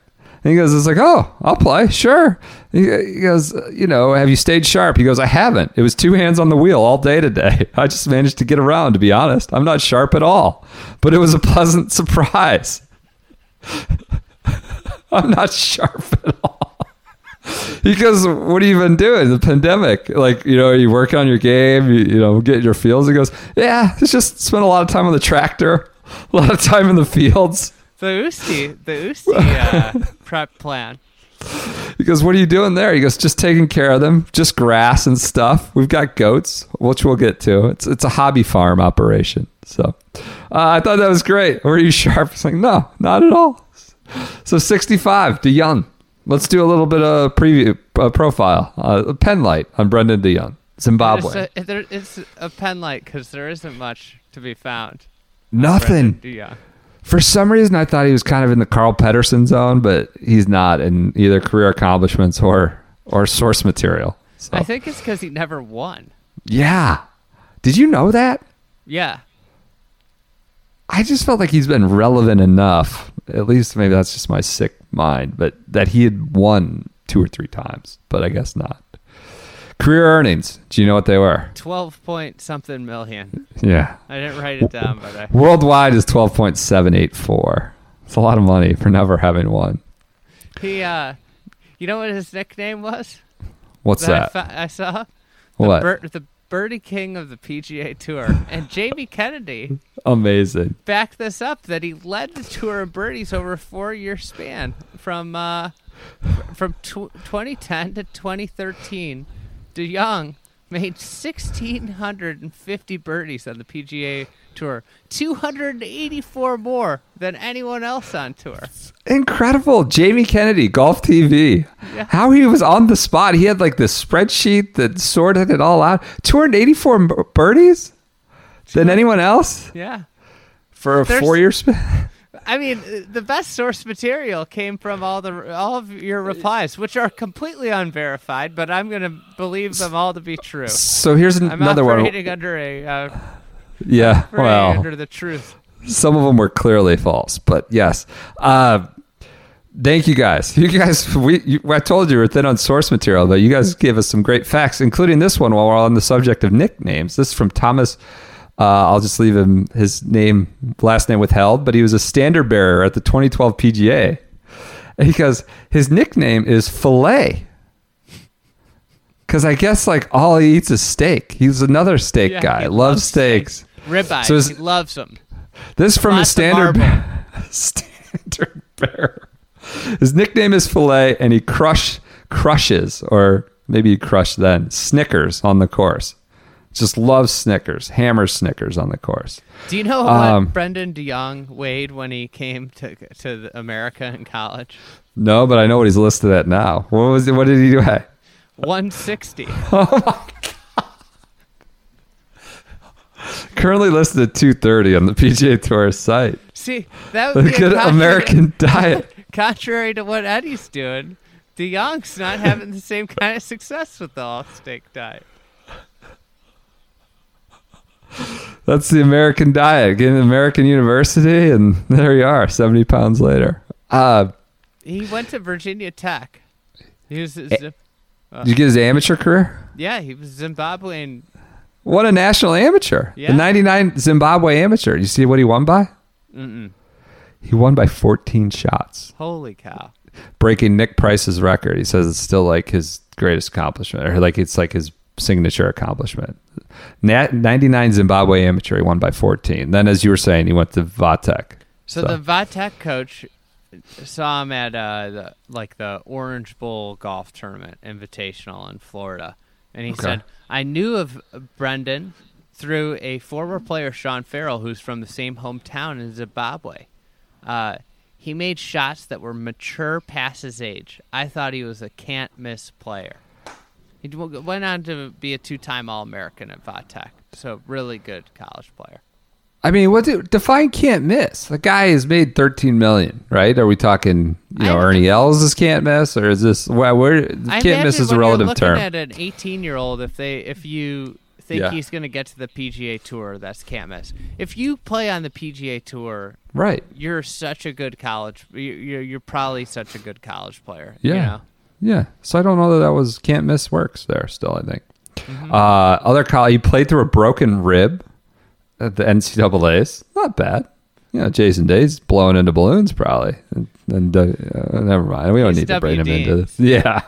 And he goes, "It's like, oh, I'll play, sure." He, goes, "You know, have you stayed sharp?" He goes, "I haven't. It was two hands on the wheel all day today. [LAUGHS] I just managed to get around. To be honest, I'm not sharp at all, but it was a pleasant [LAUGHS] surprise." [LAUGHS] I'm not sharp at all. he goes, what have you been doing? The pandemic, like you know, you work on your game, you, you know, get your fields. He goes, yeah, it's just spent a lot of time on the tractor, a lot of time in the fields. The Usti, the [LAUGHS] Usti uh, prep plan. He goes, what are you doing there? He goes, just taking care of them, just grass and stuff. We've got goats, which we'll get to. It's it's a hobby farm operation. So uh, I thought that was great. Were you sharp? It's like, no, not at all. So 65, de Jonge. Let's do a little bit of preview uh, profile, uh, pen light on Brendon de Jonge, Zimbabwe. It's a, there, it's a pen light because there isn't much to be found. Nothing. Yeah. For some reason, I thought he was kind of in the Carl Pettersson zone, but he's not in either career accomplishments or or source material. So, I think it's because he never won. yeah. Did you know that? Yeah. I just felt like he's been relevant enough. At least maybe that's just my sick mind, but that he had won two or three times, but I guess not. Career earnings. Do you know what they were? Twelve point something million. Yeah. I didn't write it down, but I, Worldwide is 12.784. It's a lot of money for never having won. he, uh, you know what his nickname was? What's that that? I, fa- I saw the What? Bir- the Birdie King of the PGA Tour, and Jamie Kennedy [LAUGHS] Amazing. Back this up that he led the tour of birdies over a four-year span from uh, from tw- 2010 to 2013. DeYoung made 1,650 birdies on the PGA Tour, 284 more than anyone else on tour. Incredible. Jamie Kennedy, Golf TV. Yeah. How he was on the spot. He had like this spreadsheet that sorted it all out. 284 birdies than anyone else Yeah. for a There's- four year span. I mean, the best source material came from all the all of your replies, which are completely unverified, but I'm going to believe them all to be true. So here's I'm another one. under a uh, Yeah. Well, under the truth. some of them were clearly false, but yes. Uh, thank you guys. You guys, we you, I told you we're thin on source material, but you guys gave us some great facts, including this one. While we're on the subject of nicknames, this is from Thomas. Uh, I'll just leave him his name, last name withheld, but he was a standard bearer at the 2012 PGA. Goes, his nickname is Filet. Because I guess like all he eats is steak. He's another steak Yeah, guy. Loves loves steaks. Ribeye. So he loves them. This from Lots of standard [LAUGHS] standard bearer. His nickname is Filet, and he crush crushes, or maybe he crushed then Snickers on the course. Just loves Snickers, hammers Snickers on the course. Do you know Um, what Brendon de Jonge weighed when he came to to America in college? No, but I know what he's listed at now. What was it? What did he do? 160. [LAUGHS] oh my god! Currently listed at 230 on the PGA Tour site. See, that would Look be a at contra- American [LAUGHS] diet. Contrary to what Eddie's doing, de Jonge's not having the same kind of success with the all steak diet. That's the American diet. Get an American University, and there you are, 70 pounds later. Uh, He went to Virginia Tech. He was. Zim- did you get his amateur career? yeah, he was Zimbabwean. What a national amateur. Yeah. The 99 Zimbabwe amateur. You see what he won by? Mm-mm. He won by 14 shots, Holy cow! breaking Nick Price's record. He says it's still like his greatest accomplishment, or like it's like his signature accomplishment. Na- 99 Zimbabwe amateur, he won by 14. Then, as you were saying, he went to Va Tech. So, the Va Tech coach saw him at uh, the like the Orange Bowl golf tournament invitational in Florida, and he Okay. said, "I knew of Brendan through a former player, Sean Farrell, who's from the same hometown in Zimbabwe. Uh, he made shots that were mature past his age. I thought he was a can't miss player. He went on to be a two-time All-American at Va Tech, so really good college player." I mean, what do, define can't miss? The guy has made 13 million, right? Are we talking, you know, Ernie Els is can't miss, or is this where, where can't miss is a relative term? At an 18 year old, if they if you think Yeah. he's going to get to the PGA Tour, that's can't miss. If you play on the PGA Tour, right. you're such a good college. you- You're you're probably such a good college player. Yeah. You know? Yeah. So I don't know that that was can't miss works there still, I think. Mm-hmm. Uh, other college, he played through a broken rib at the NCAA's. Not bad. You know, Jason Day's blowing into balloons probably. And, and uh, uh, never mind. We don't He's need to bring him into this. [LAUGHS] Yeah.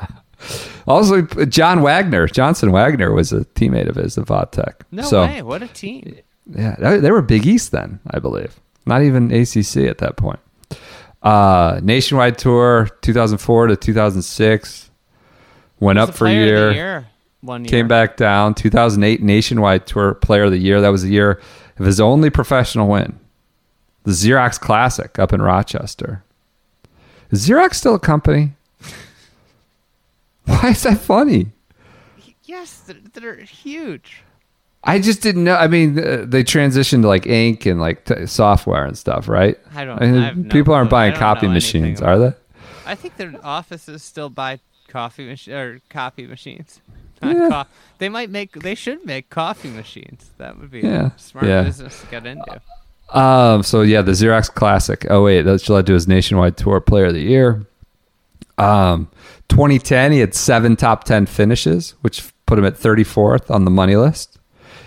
Also, John Wagner, Johnson Wagner was a teammate of his at Va Tech. No so, way. What a team. Yeah, they, they were Big East then, I believe. Not even ACC at that point. Uh, nationwide tour, 2004 to 2006. Went up for a player of the year, year one year. came back down. 2008 nationwide tour player of the year. That was the year of his only professional win. The Xerox Classic up in Rochester. Is Xerox still a company? [LAUGHS] Why is that funny? Yes, they're, they're huge. I just didn't know. I mean, uh, they transitioned to like ink and like t- software and stuff, right? I don't- mean, I no people aren't clue. Buying copy machines, are they? I think their offices still buy coffee mach- or copy machines. [LAUGHS] Yeah. co- they might make. They should make coffee machines. That would be Yeah, a smart yeah. business to get into. Um. So yeah, the Xerox Classic. Oh wait, that led to his nationwide tour player of the year. Um, 2010, he had seven top ten finishes, which put him at 34th on the money list.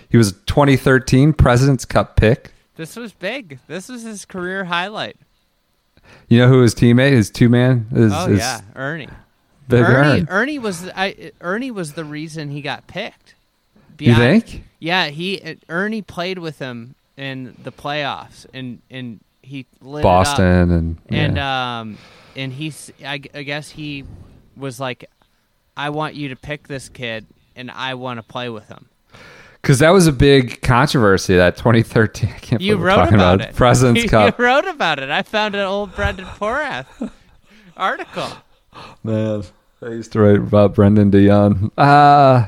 He was a 2013 President's Cup pick. This was big. This was his career highlight. You know who his teammate, his two man, is? Oh is yeah, Ernie. Big Ernie, Ern. Ernie was I, Ernie was the reason he got picked. You think? Yeah, he Ernie played with him in the playoffs, and and he lit. Boston and and yeah. um and he's I guess he was like, I want you to pick this kid, and I want to play with him. Because that was a big controversy that 2013. I can't You wrote about, about, it. President's [LAUGHS] you Cup. wrote about it. I found an old Brendan Porath article. Man, I used to write about Brendon de Jonge. Uh,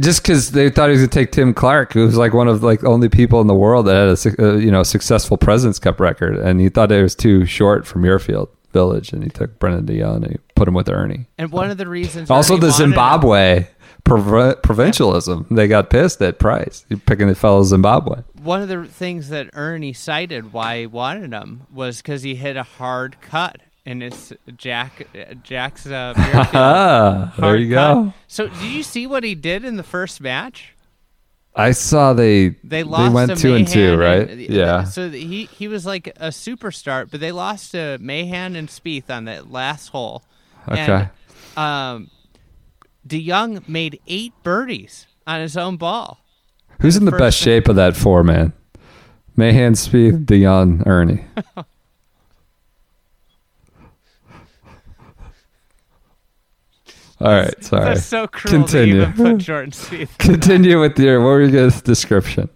just because they thought he was going to take Tim Clark, who was like one of like only people in the world that had a uh, you know successful Presidents Cup record, and he thought it was too short for Muirfield Village, and he took Brendon de Jonge and he put him with Ernie. And one of the reasons Also, Ernie the Zimbabwe prov- provincialism. They got pissed at Price. Picking the fellow Zimbabwe. one of the things that Ernie cited why he wanted him was because he hit a hard cut, in it's Jack Jack's uh, [LAUGHS] Ah, there you cut. go. So, did you see what he did in the first match? I saw they They lost. They went two and two, right? and- yeah. So he he was like a superstar, but they lost to Mahan and Spieth on that last hole. Okay. And, um, de Jonge made eight birdies on his own ball. Who's in the best thing- shape of that four man? Mahan, Spieth, de Jonge, Ernie. All right, [LAUGHS] sorry. That's so cruel Continue. put Jordan Spieth. [LAUGHS] Continue with your what were you guys' description?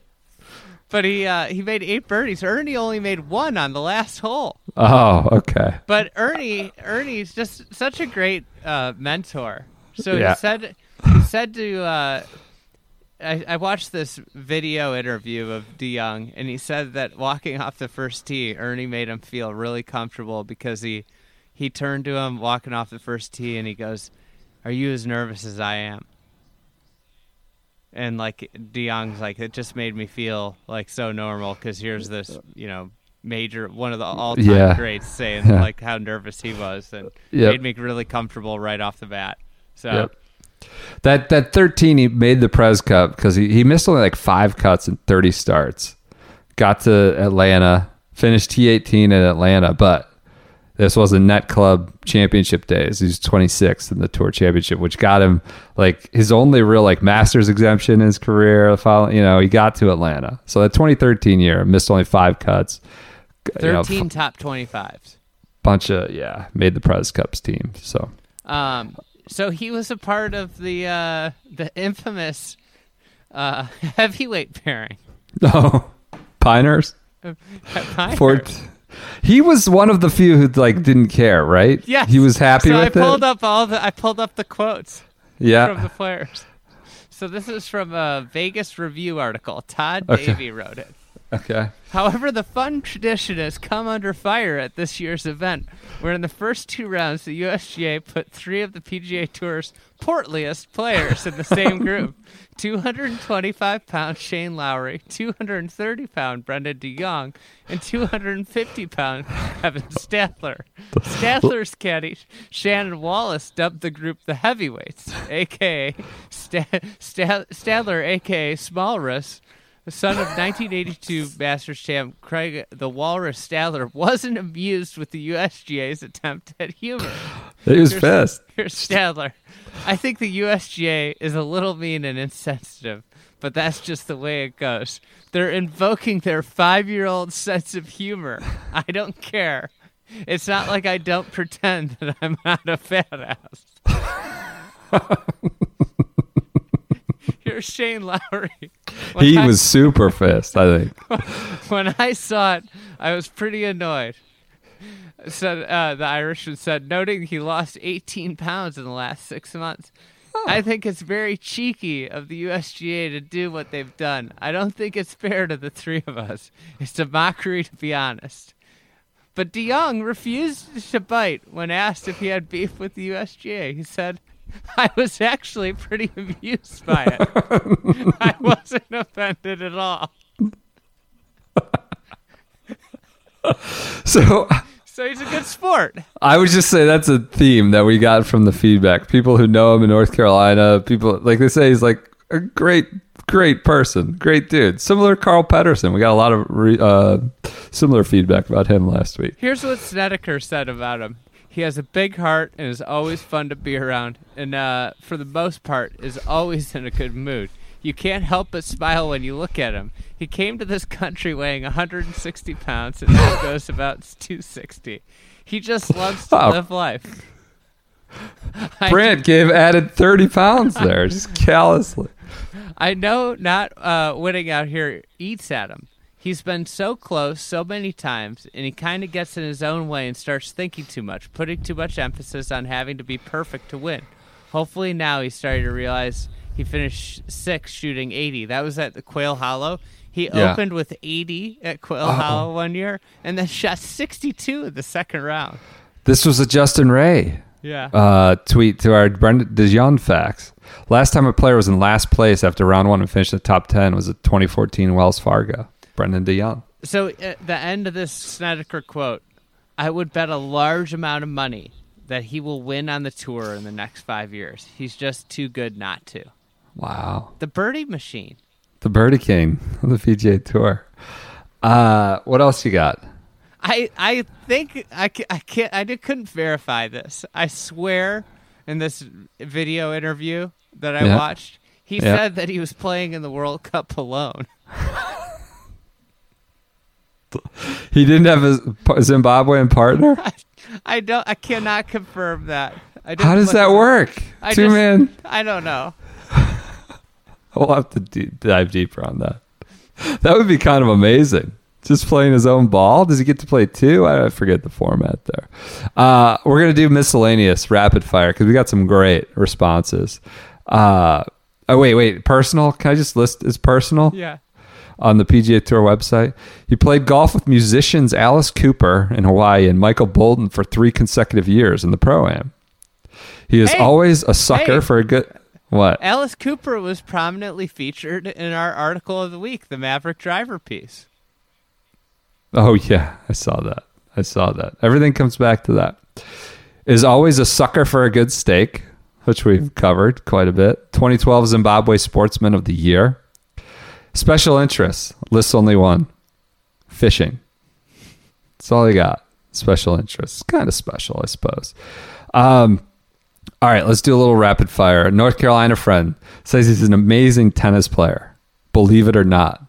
But he uh, he made eight birdies. Ernie only made one on the last hole. Oh, okay. But Ernie Ernie's just such a great uh, mentor. So Yeah. he said he said to uh, I, I watched this video interview of de Jonge, and he said that walking off the first tee, Ernie made him feel really comfortable because he he turned to him walking off the first tee, and he goes, "Are you as nervous as I am?" And like de Jonge's like, it just made me feel like so normal because here's this, you know, major one of the all-time Yeah. greats saying Yeah. like how nervous he was, and Yep. made me really comfortable right off the bat. So. Yep. That that 13 he made the Pres Cup because he, he missed only like five cuts in 30 starts. Got to Atlanta, finished T18 in Atlanta, but this was a net club championship days. He's was 26th in the tour championship, which got him like his only real like masters exemption in his career. Following, you know, he got to Atlanta. So that 2013 year, missed only five cuts. You know, 13 top 25s. bunch of yeah, made the Pres Cups team. So Um, so he was a part of the uh, the infamous uh, [LAUGHS] heavyweight pairing. Oh, Piners. Fort. He was one of the few who like didn't care, right? Yes. He was happy so with I pulled it. up all the I pulled up the quotes yeah. from the players. So this is from a Vegas Review article. Todd Okay. Davey wrote it. Okay. However, the fun tradition has come under fire at this year's event, where in the first two rounds, the USGA put three of the PGA Tour's portliest players in the same group [LAUGHS] 225 pound Shane Lowry, 230 pound Brendon de Jonge, and 250 pound Kevin Stadler. Stadler's caddy, Shannon Wallace, dubbed the group the heavyweights, aka Sta- Sta- Stadler, aka Smallrus. The son of 1982 [LAUGHS] Masters champ Craig the Walrus Stadler wasn't amused with the USGA's attempt at humor. [GASPS] He was Here's- pissed. Here's Stadler. I think the USGA is a little mean and insensitive, but that's just the way it goes. They're invoking their five year old sense of humor. I don't care. It's not like I don't pretend that I'm not a fat ass. [LAUGHS] Here's Shane Lowry. [LAUGHS] When He I- was super [LAUGHS] pissed. I think. when I saw it, I was pretty annoyed. Said uh, the Irishman said, noting he lost 18 pounds in the last six months. I think it's very cheeky of the USGA to do what they've done. I don't think it's fair to the three of us. It's a mockery, to be honest. But de Jonge refused to bite when asked if he had beef with the USGA. He said, [LAUGHS] I was actually pretty amused by it. [LAUGHS] I wasn't offended at all. [LAUGHS] So So he's a good sport. I would just say that's a theme that we got from the feedback. People who know him in North Carolina, people like they say he's like a great, great person, great dude. Similar to Carl Pettersson. We got a lot of re, uh, similar feedback about him last week. Here's what Snedeker said about him. He has a big heart and is always fun to be around, and uh, for the most part, is always in a good mood. You can't help but smile when you look at him. He came to this country weighing 160 pounds and now goes about 260. He just loves to Wow. live life. [LAUGHS] I, Brandt gave added 30 pounds there, just [LAUGHS] callously. I know not uh, winning out here eats at him. He's been so close so many times, and he kind of gets in his own way and starts thinking too much, putting too much emphasis on having to be perfect to win. Hopefully now he's starting to realize he finished sixth shooting 80. That was at the Quail Hollow. He Yeah. opened with 80 at Quail Hollow one year, and then shot 62 in the second round. This was a Justin Ray Yeah. uh, tweet to our Brendon de Jonge facts. Last time a player was in last place after round one and finished the top 10 was at 2014 Wells Fargo. Brendon de Jonge. So at the end of this Snedeker quote, I would bet a large amount of money that he will win on the tour in the next five years. He's just too good not to. Wow. The birdie machine. The Birdie King [LAUGHS] on the PGA Tour. Uh, what else you got? I I think I, I can't I did, couldn't verify this. I swear in this video interview that I Yeah. watched, he Yeah. said that he was playing in the World Cup alone. [LAUGHS] [LAUGHS] He didn't have a Zimbabwean partner? [LAUGHS] I don't I cannot confirm that. I How does that work? I Two just- man. [LAUGHS] I don't know. We'll have to d- dive deeper on that. That would be kind of amazing. Just playing his own ball. Does he get to play two? I forget the format there. Uh, we're gonna do miscellaneous rapid fire because we got some great responses. Uh, oh wait, wait, personal. Can I just list as personal? Yeah. On the PGA Tour website. He played golf with musicians Alice Cooper in Hawaii and Michael Bolton for three consecutive years in the pro am. He is Hey, always a sucker hey. for a good what? Alice Cooper was prominently featured in our article of the week, the Mavrik Driver piece. Oh yeah, I saw that. I saw that. Everything comes back to that. Is always a sucker for a good steak, which we've covered quite a bit. 2012 Zimbabwe Sportsman of the Year. Special interests. Lists only one. Fishing. That's all he got. Special interests. Kind of special, I suppose. Um, all right, let's do a little rapid fire. A North Carolina friend says he's an amazing tennis player. Believe it or not.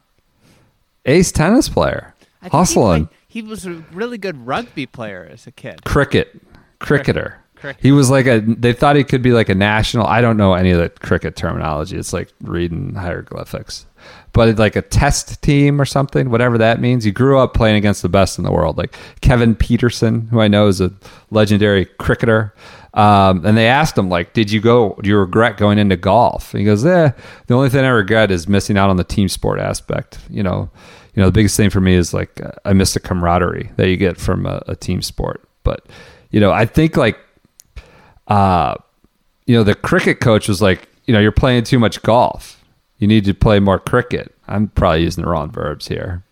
Ace tennis player. Hustling. He, he was a really good rugby player as a kid. cricket cricketer Cricket. he was like a they thought he could be like a national i don't know any of the cricket terminology it's like reading hieroglyphics but like a test team or something whatever that means. You grew up playing against the best in the world like kevin pietersen who i know is a legendary cricketer. Um, and they asked him like did you go do you regret going into golf? And he goes eh the only thing i regret is missing out on the team sport aspect. You know you know the biggest thing for me is like i miss the camaraderie that you get from a, a team sport. But you know i think like uh you know the cricket coach was like you know you're playing too much golf you need to play more cricket i'm probably using the wrong verbs here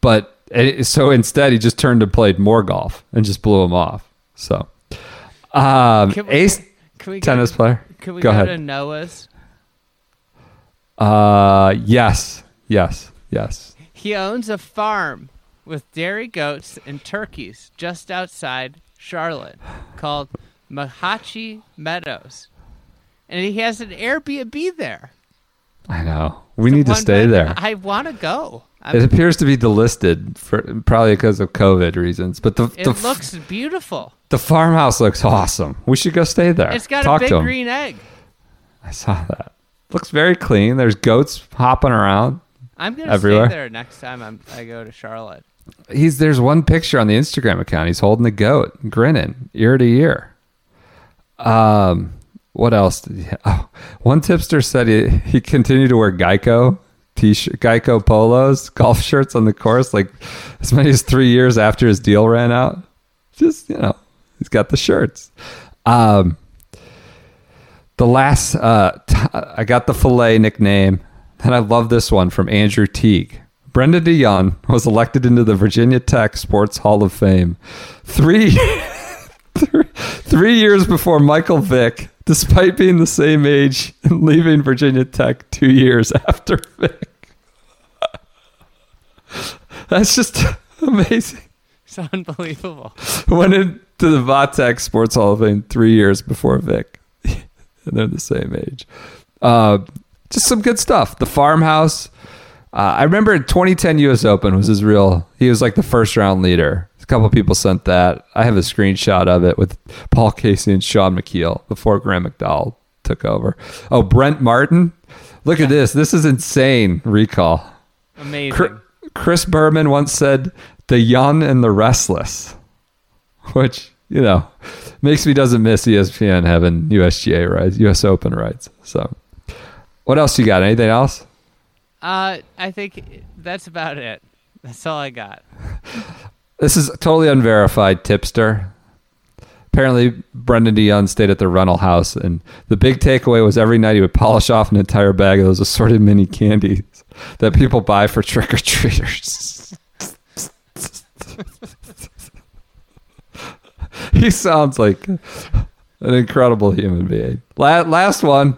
but so instead he just turned and played more golf and just blew him off so um Can we- ace Can we tennis go, player Can we go go, ahead to Noah's? uh yes yes yes He owns a farm with dairy goats and turkeys just outside Charlotte called Mahachi Meadows. And he has an Airbnb there. I know we need to stay there I want to go. it I'm, appears to be delisted for probably because of covid reasons but the it the, looks beautiful. the farmhouse looks awesome we should go stay there It's got Talk a big green egg. I saw that. Looks very clean. There's goats hopping around. I'm gonna Everywhere. stay there next time I'm, I go to Charlotte. He's there's one picture on the Instagram account. He's holding the goat, grinning ear to ear. Um, what else? Oh, one tipster said he [LAUGHS] he continued to wear Geico t-shirt, Geico polos, [LAUGHS] golf shirts on the course, like as many as three years after his deal ran out. Just you know, he's got the shirts. Um, the last, uh, t- I got the fillet nickname, and I love this one from Andrew Teague. Brendon de Jonge was elected into the Virginia Tech Sports Hall of Fame three, [LAUGHS] three, three years before Michael Vick, despite being the same age and [LAUGHS] leaving Virginia Tech two years [LAUGHS] after Vick. [LAUGHS] That's just amazing. It's unbelievable. Went into the Va Tech Sports Hall of Fame three years before Vick. and they're the same age. Uh, just some good stuff. The farmhouse. Uh, I remember 2010 U.S. Open was his real. He was like the first round leader. Couple people sent that. I have a screenshot of it with Paul Casey and Shaun Micheel before Graeme McDowell took over. Oh, Brent Martin. Look at this. This is insane. Recall. Amazing. Chris, Chris Berman once said, "The young and the restless," [LAUGHS] which you know makes me doesn't miss ESPN having USGA rights, US Open rights. So, what else you got? Anything else? Uh, I think that's about it. That's all I got. [LAUGHS] This is totally unverified tipster. Apparently, Brendon de Jonge stayed at the rental house, and the big takeaway was every night he would polish off an entire bag of those assorted mini candies that people buy for trick or treaters. [LAUGHS] he sounds like an incredible human being. La- last one.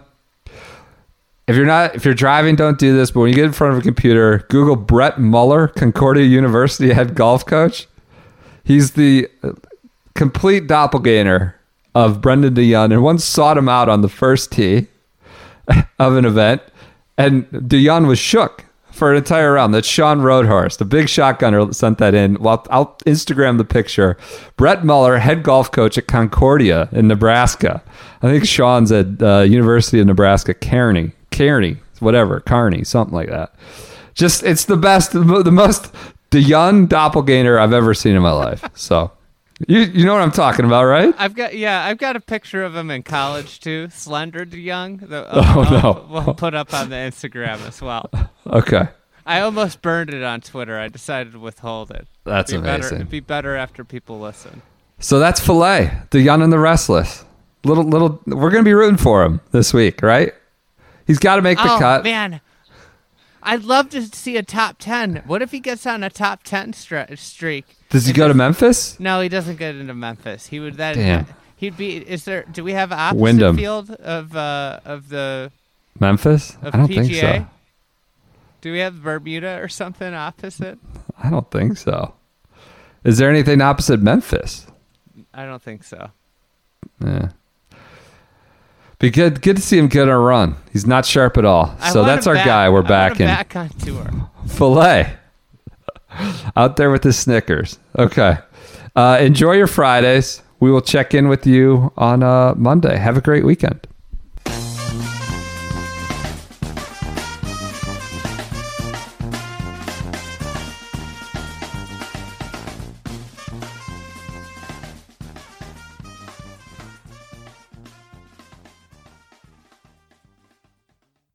If you're not, if you're driving, don't do this. But when you get in front of a computer, Google Brett Muller, Concordia University head golf coach. He's the uh, complete doppelganger of Brendon de Jonge, and once sought him out on the first tee [LAUGHS] of an event, and de Jonge was shook for an entire round. That's Sean Roadhorse, the big shotgunner, sent that in. Well, I'll Instagram the picture. Brett Muller, head golf coach at Concordia in Nebraska. I think Sean's at uh, University of Nebraska, Kearney, Kearney, whatever, Kearney, something like that. Just it's the best, the mo- de Jonge doppelganger I've ever seen in my life. So. You, you know what I'm talking about, right? I've got yeah, I've got a picture of him in college too, slender de Jonge. The, [LAUGHS] uh, Oh, no. We'll put up on the Instagram as well. Okay. I almost burned it on Twitter. I decided to withhold it. That's be Better, amazing. it'd be better after people listen. So that's Filet, the young and the restless. Little little we're gonna be rooting for him this week, right? He's gotta make the oh cut. man, I'd love to see a top ten. What if he gets on a top ten stre- streak? Does he go to Memphis? No, he doesn't get into Memphis. He would then. Damn. He'd be. Is there? Do we have opposite Wyndham. field of uh, of the Memphis? of I don't PGA? think so. Do we have Bermuda or something opposite? I don't think so. Is there anything opposite Memphis? I don't think so. Yeah. Be good good to see him get a run. He's not sharp at all. I so that's our back. guy. We're want back in back on tour. filet. Out there with the Snickers. Okay. Uh, enjoy your Fridays. We will check in with you on uh, Monday. Have a great weekend.